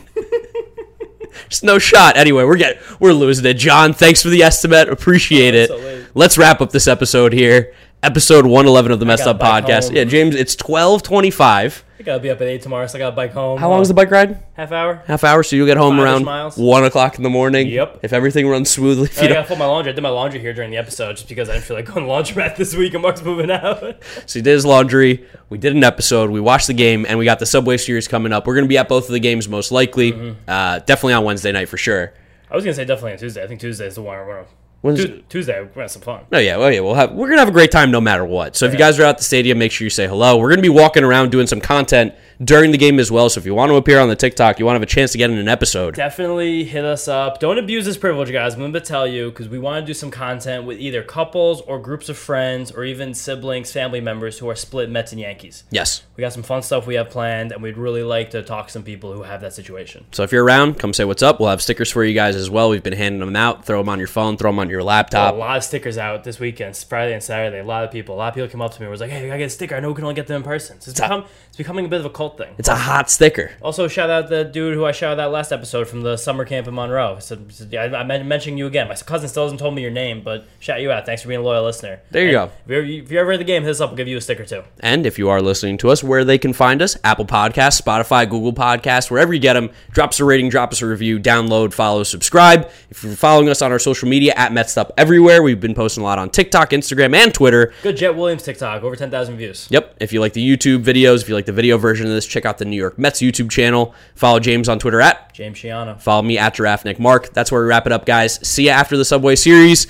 Just no shot. Anyway, we're getting we're losing it. John, thanks for the estimate. Appreciate Oh, it. so. Let's wrap up this episode here. Episode 111 of the Messed Up Podcast. home. Yeah, James, it's 1225. I gotta be up at eight tomorrow, so I gotta bike home. How long is the bike ride? Half hour. Half hour, so you'll get home Five-ish around miles. 1 o'clock in the morning. Yep. If everything runs smoothly. If I you gotta don't, fold my laundry. I did my laundry here during the episode just because I didn't feel like going to laundromat this week and Mark's moving out. So he did his laundry. We did an episode. We watched the game, and we got the Subway Series coming up. We're going to be at both of the games most likely. Mm-hmm. Uh, definitely on Wednesday night for sure. I was gonna say definitely on Tuesday. I think Tuesday is the one. We're When's- Tu- Tuesday, we're gonna have some fun. No, yeah, well, yeah, we'll have we're gonna have a great time no matter what. So if you guys are at the stadium, make sure you say hello. We're gonna be walking around doing some content during the game as well. So if you want to appear on the TikTok, you want to have a chance to get in an episode. Definitely hit us up. Don't abuse this privilege, guys. I'm to tell you because we want to do some content with either couples or groups of friends or even siblings, family members who are split Mets and Yankees. Yes. We got some fun stuff we have planned, and we'd really like to talk to some people who have that situation. So if you're around, come say what's up. We'll have stickers for you guys as well. We've been handing them out. Throw them on your phone. Throw them on your laptop. a lot of stickers out this weekend, Friday and Saturday. A lot of people, a lot of people came up to me and was like, "Hey, I get a sticker. I know we can only get them in person." So it's become it's becoming a bit of a cult thing. It's a hot sticker. Also, shout out the dude who I shouted out last episode from the summer camp in Monroe. So, so, I, I'm mentioning you again. My cousin still hasn't told me your name, but shout you out. Thanks for being a loyal listener. There you And go. If you're, if you're ever at the game, hit us up. We'll give you a sticker too. And if you are listening to us, where they can find us Apple Podcasts, Spotify, Google Podcasts, wherever you get them, drop us a rating, drop us a review, download, follow, subscribe. If you're following us on our social media at MetStup everywhere, we've been posting a lot on TikTok, Instagram, and Twitter. Good Jett Williams TikTok, over 10,000 views. Yep. If you like the YouTube videos, if you like the video version of this, check out the New York Mets YouTube channel. Follow James on Twitter at. James Shiano. Follow me at Giraffe Nick Mark. That's where we wrap it up, guys. See you after the Subway Series.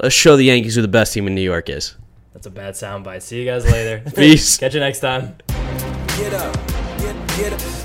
Let's show the Yankees who the best team in New York is. That's a bad soundbite. See you guys later. Peace. Catch you next time. Get up, get, get get up.